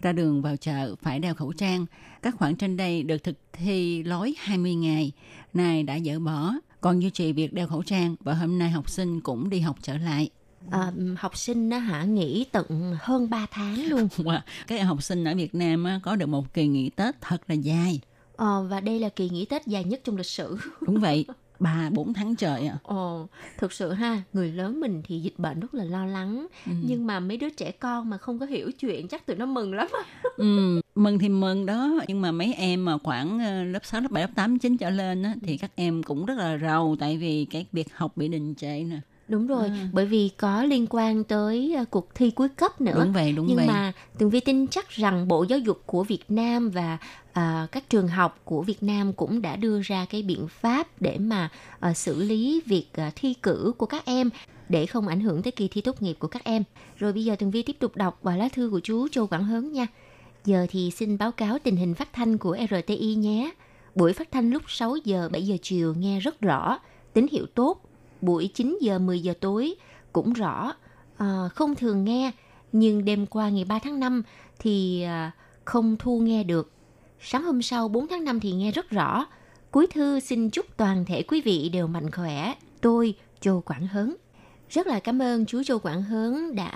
ra đường vào chợ phải đeo khẩu trang. Các khoản trên đây được thực thi lối 20 ngày, nay đã dỡ bỏ, còn duy trì việc đeo khẩu trang và hôm nay học sinh cũng đi học trở lại. à, học sinh á hả nghỉ tận hơn 3 tháng luôn Wow. Các học sinh ở Việt Nam á, có được một kỳ nghỉ Tết thật là dài. Ờ, và đây là kỳ nghỉ Tết dài nhất trong lịch sử Đúng vậy, ba bốn tháng trời ạ. Ồ, thực sự ha, người lớn mình thì dịch bệnh rất là lo lắng, Ừ. nhưng mà mấy đứa trẻ con mà không có hiểu chuyện chắc tụi nó mừng lắm. Ừ, mừng thì mừng đó, nhưng mà mấy em mà khoảng ờ, lớp 6, lớp 7, lớp 8, 9 trở lên á, thì các em cũng rất là rầu tại vì cái việc học bị đình trệ nè. Đúng rồi, À. bởi vì có liên quan tới ờ, cuộc thi cuối cấp nữa. Đúng vậy, đúng nhưng vậy. mà Tường Vi tin chắc rằng Bộ Giáo dục của Việt Nam và à, các trường học của Việt Nam cũng đã đưa ra cái biện pháp để mà à, xử lý việc à, thi cử của các em để không ảnh hưởng tới kỳ thi tốt nghiệp của các em. Rồi bây giờ Tường Vi tiếp tục đọc vào lá thư của chú Châu Quảng Hớn nha. Giờ thì xin báo cáo tình hình phát thanh của RTI nhé. Buổi phát thanh lúc 6 giờ 7 giờ chiều nghe rất rõ, tín hiệu tốt. Buổi 9 giờ 10 giờ tối cũng rõ, à, không thường nghe nhưng đêm qua ngày 3 tháng 5 thì à, không thu nghe được. Sáng hôm sau 4 tháng 5 thì nghe rất rõ. Cuối thư xin chúc toàn thể quý vị đều mạnh khỏe. Tôi, Châu Quảng Hớn. Rất là cảm ơn chú Châu Quảng Hớn đã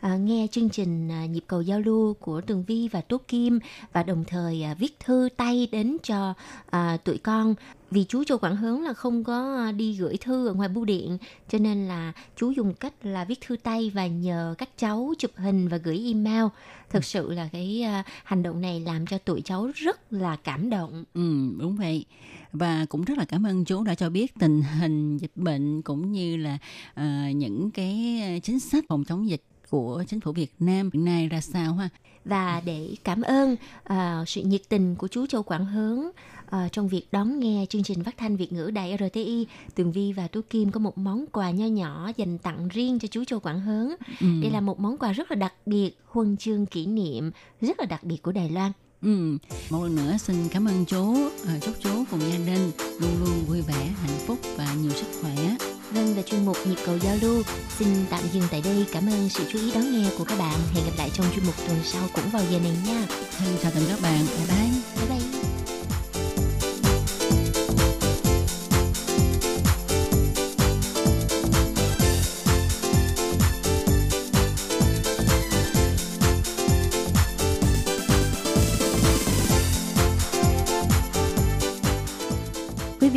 à, nghe chương trình à, nhịp cầu giao lưu của Tường Vi và Tố Kim và đồng thời à, viết thư tay đến cho à, tụi con vì chú Châu Quảng Hớn là không có à, đi gửi thư ở ngoài bưu điện cho nên là chú dùng cách là viết thư tay và nhờ các cháu chụp hình và gửi email. Thực sự là cái à, hành động này làm cho tụi cháu rất là cảm động. Ừ, đúng vậy. Và cũng rất là cảm ơn chú đã cho biết tình hình dịch bệnh cũng như là ờ, những cái chính sách phòng chống dịch của chính phủ Việt Nam hiện nay ra sao ha. và để cảm ơn à, sự nhiệt tình của chú Châu Quảng Hớn à, trong việc đón nghe chương trình phát thanh Việt ngữ Đài RTI, Tường Vi và Tú Kim có một món quà nho nhỏ dành tặng riêng cho chú Châu Quảng Hớn. Ừ. Đây là một món quà rất là đặc biệt, huân chương kỷ niệm rất là đặc biệt của Đài Loan. Ừ. Một lần nữa xin cảm ơn chú, ờ, chúc chú cùng gia đình luôn luôn vui vẻ, hạnh phúc và nhiều sức khỏe. Hân và chuyên mục nhịp cầu giao lưu xin tạm dừng tại đây. Cảm ơn sự chú ý đón nghe của các bạn. Hẹn gặp lại trong chuyên mục tuần sau cũng vào giờ này nha. Hân chào tạm các bạn. Bye bye.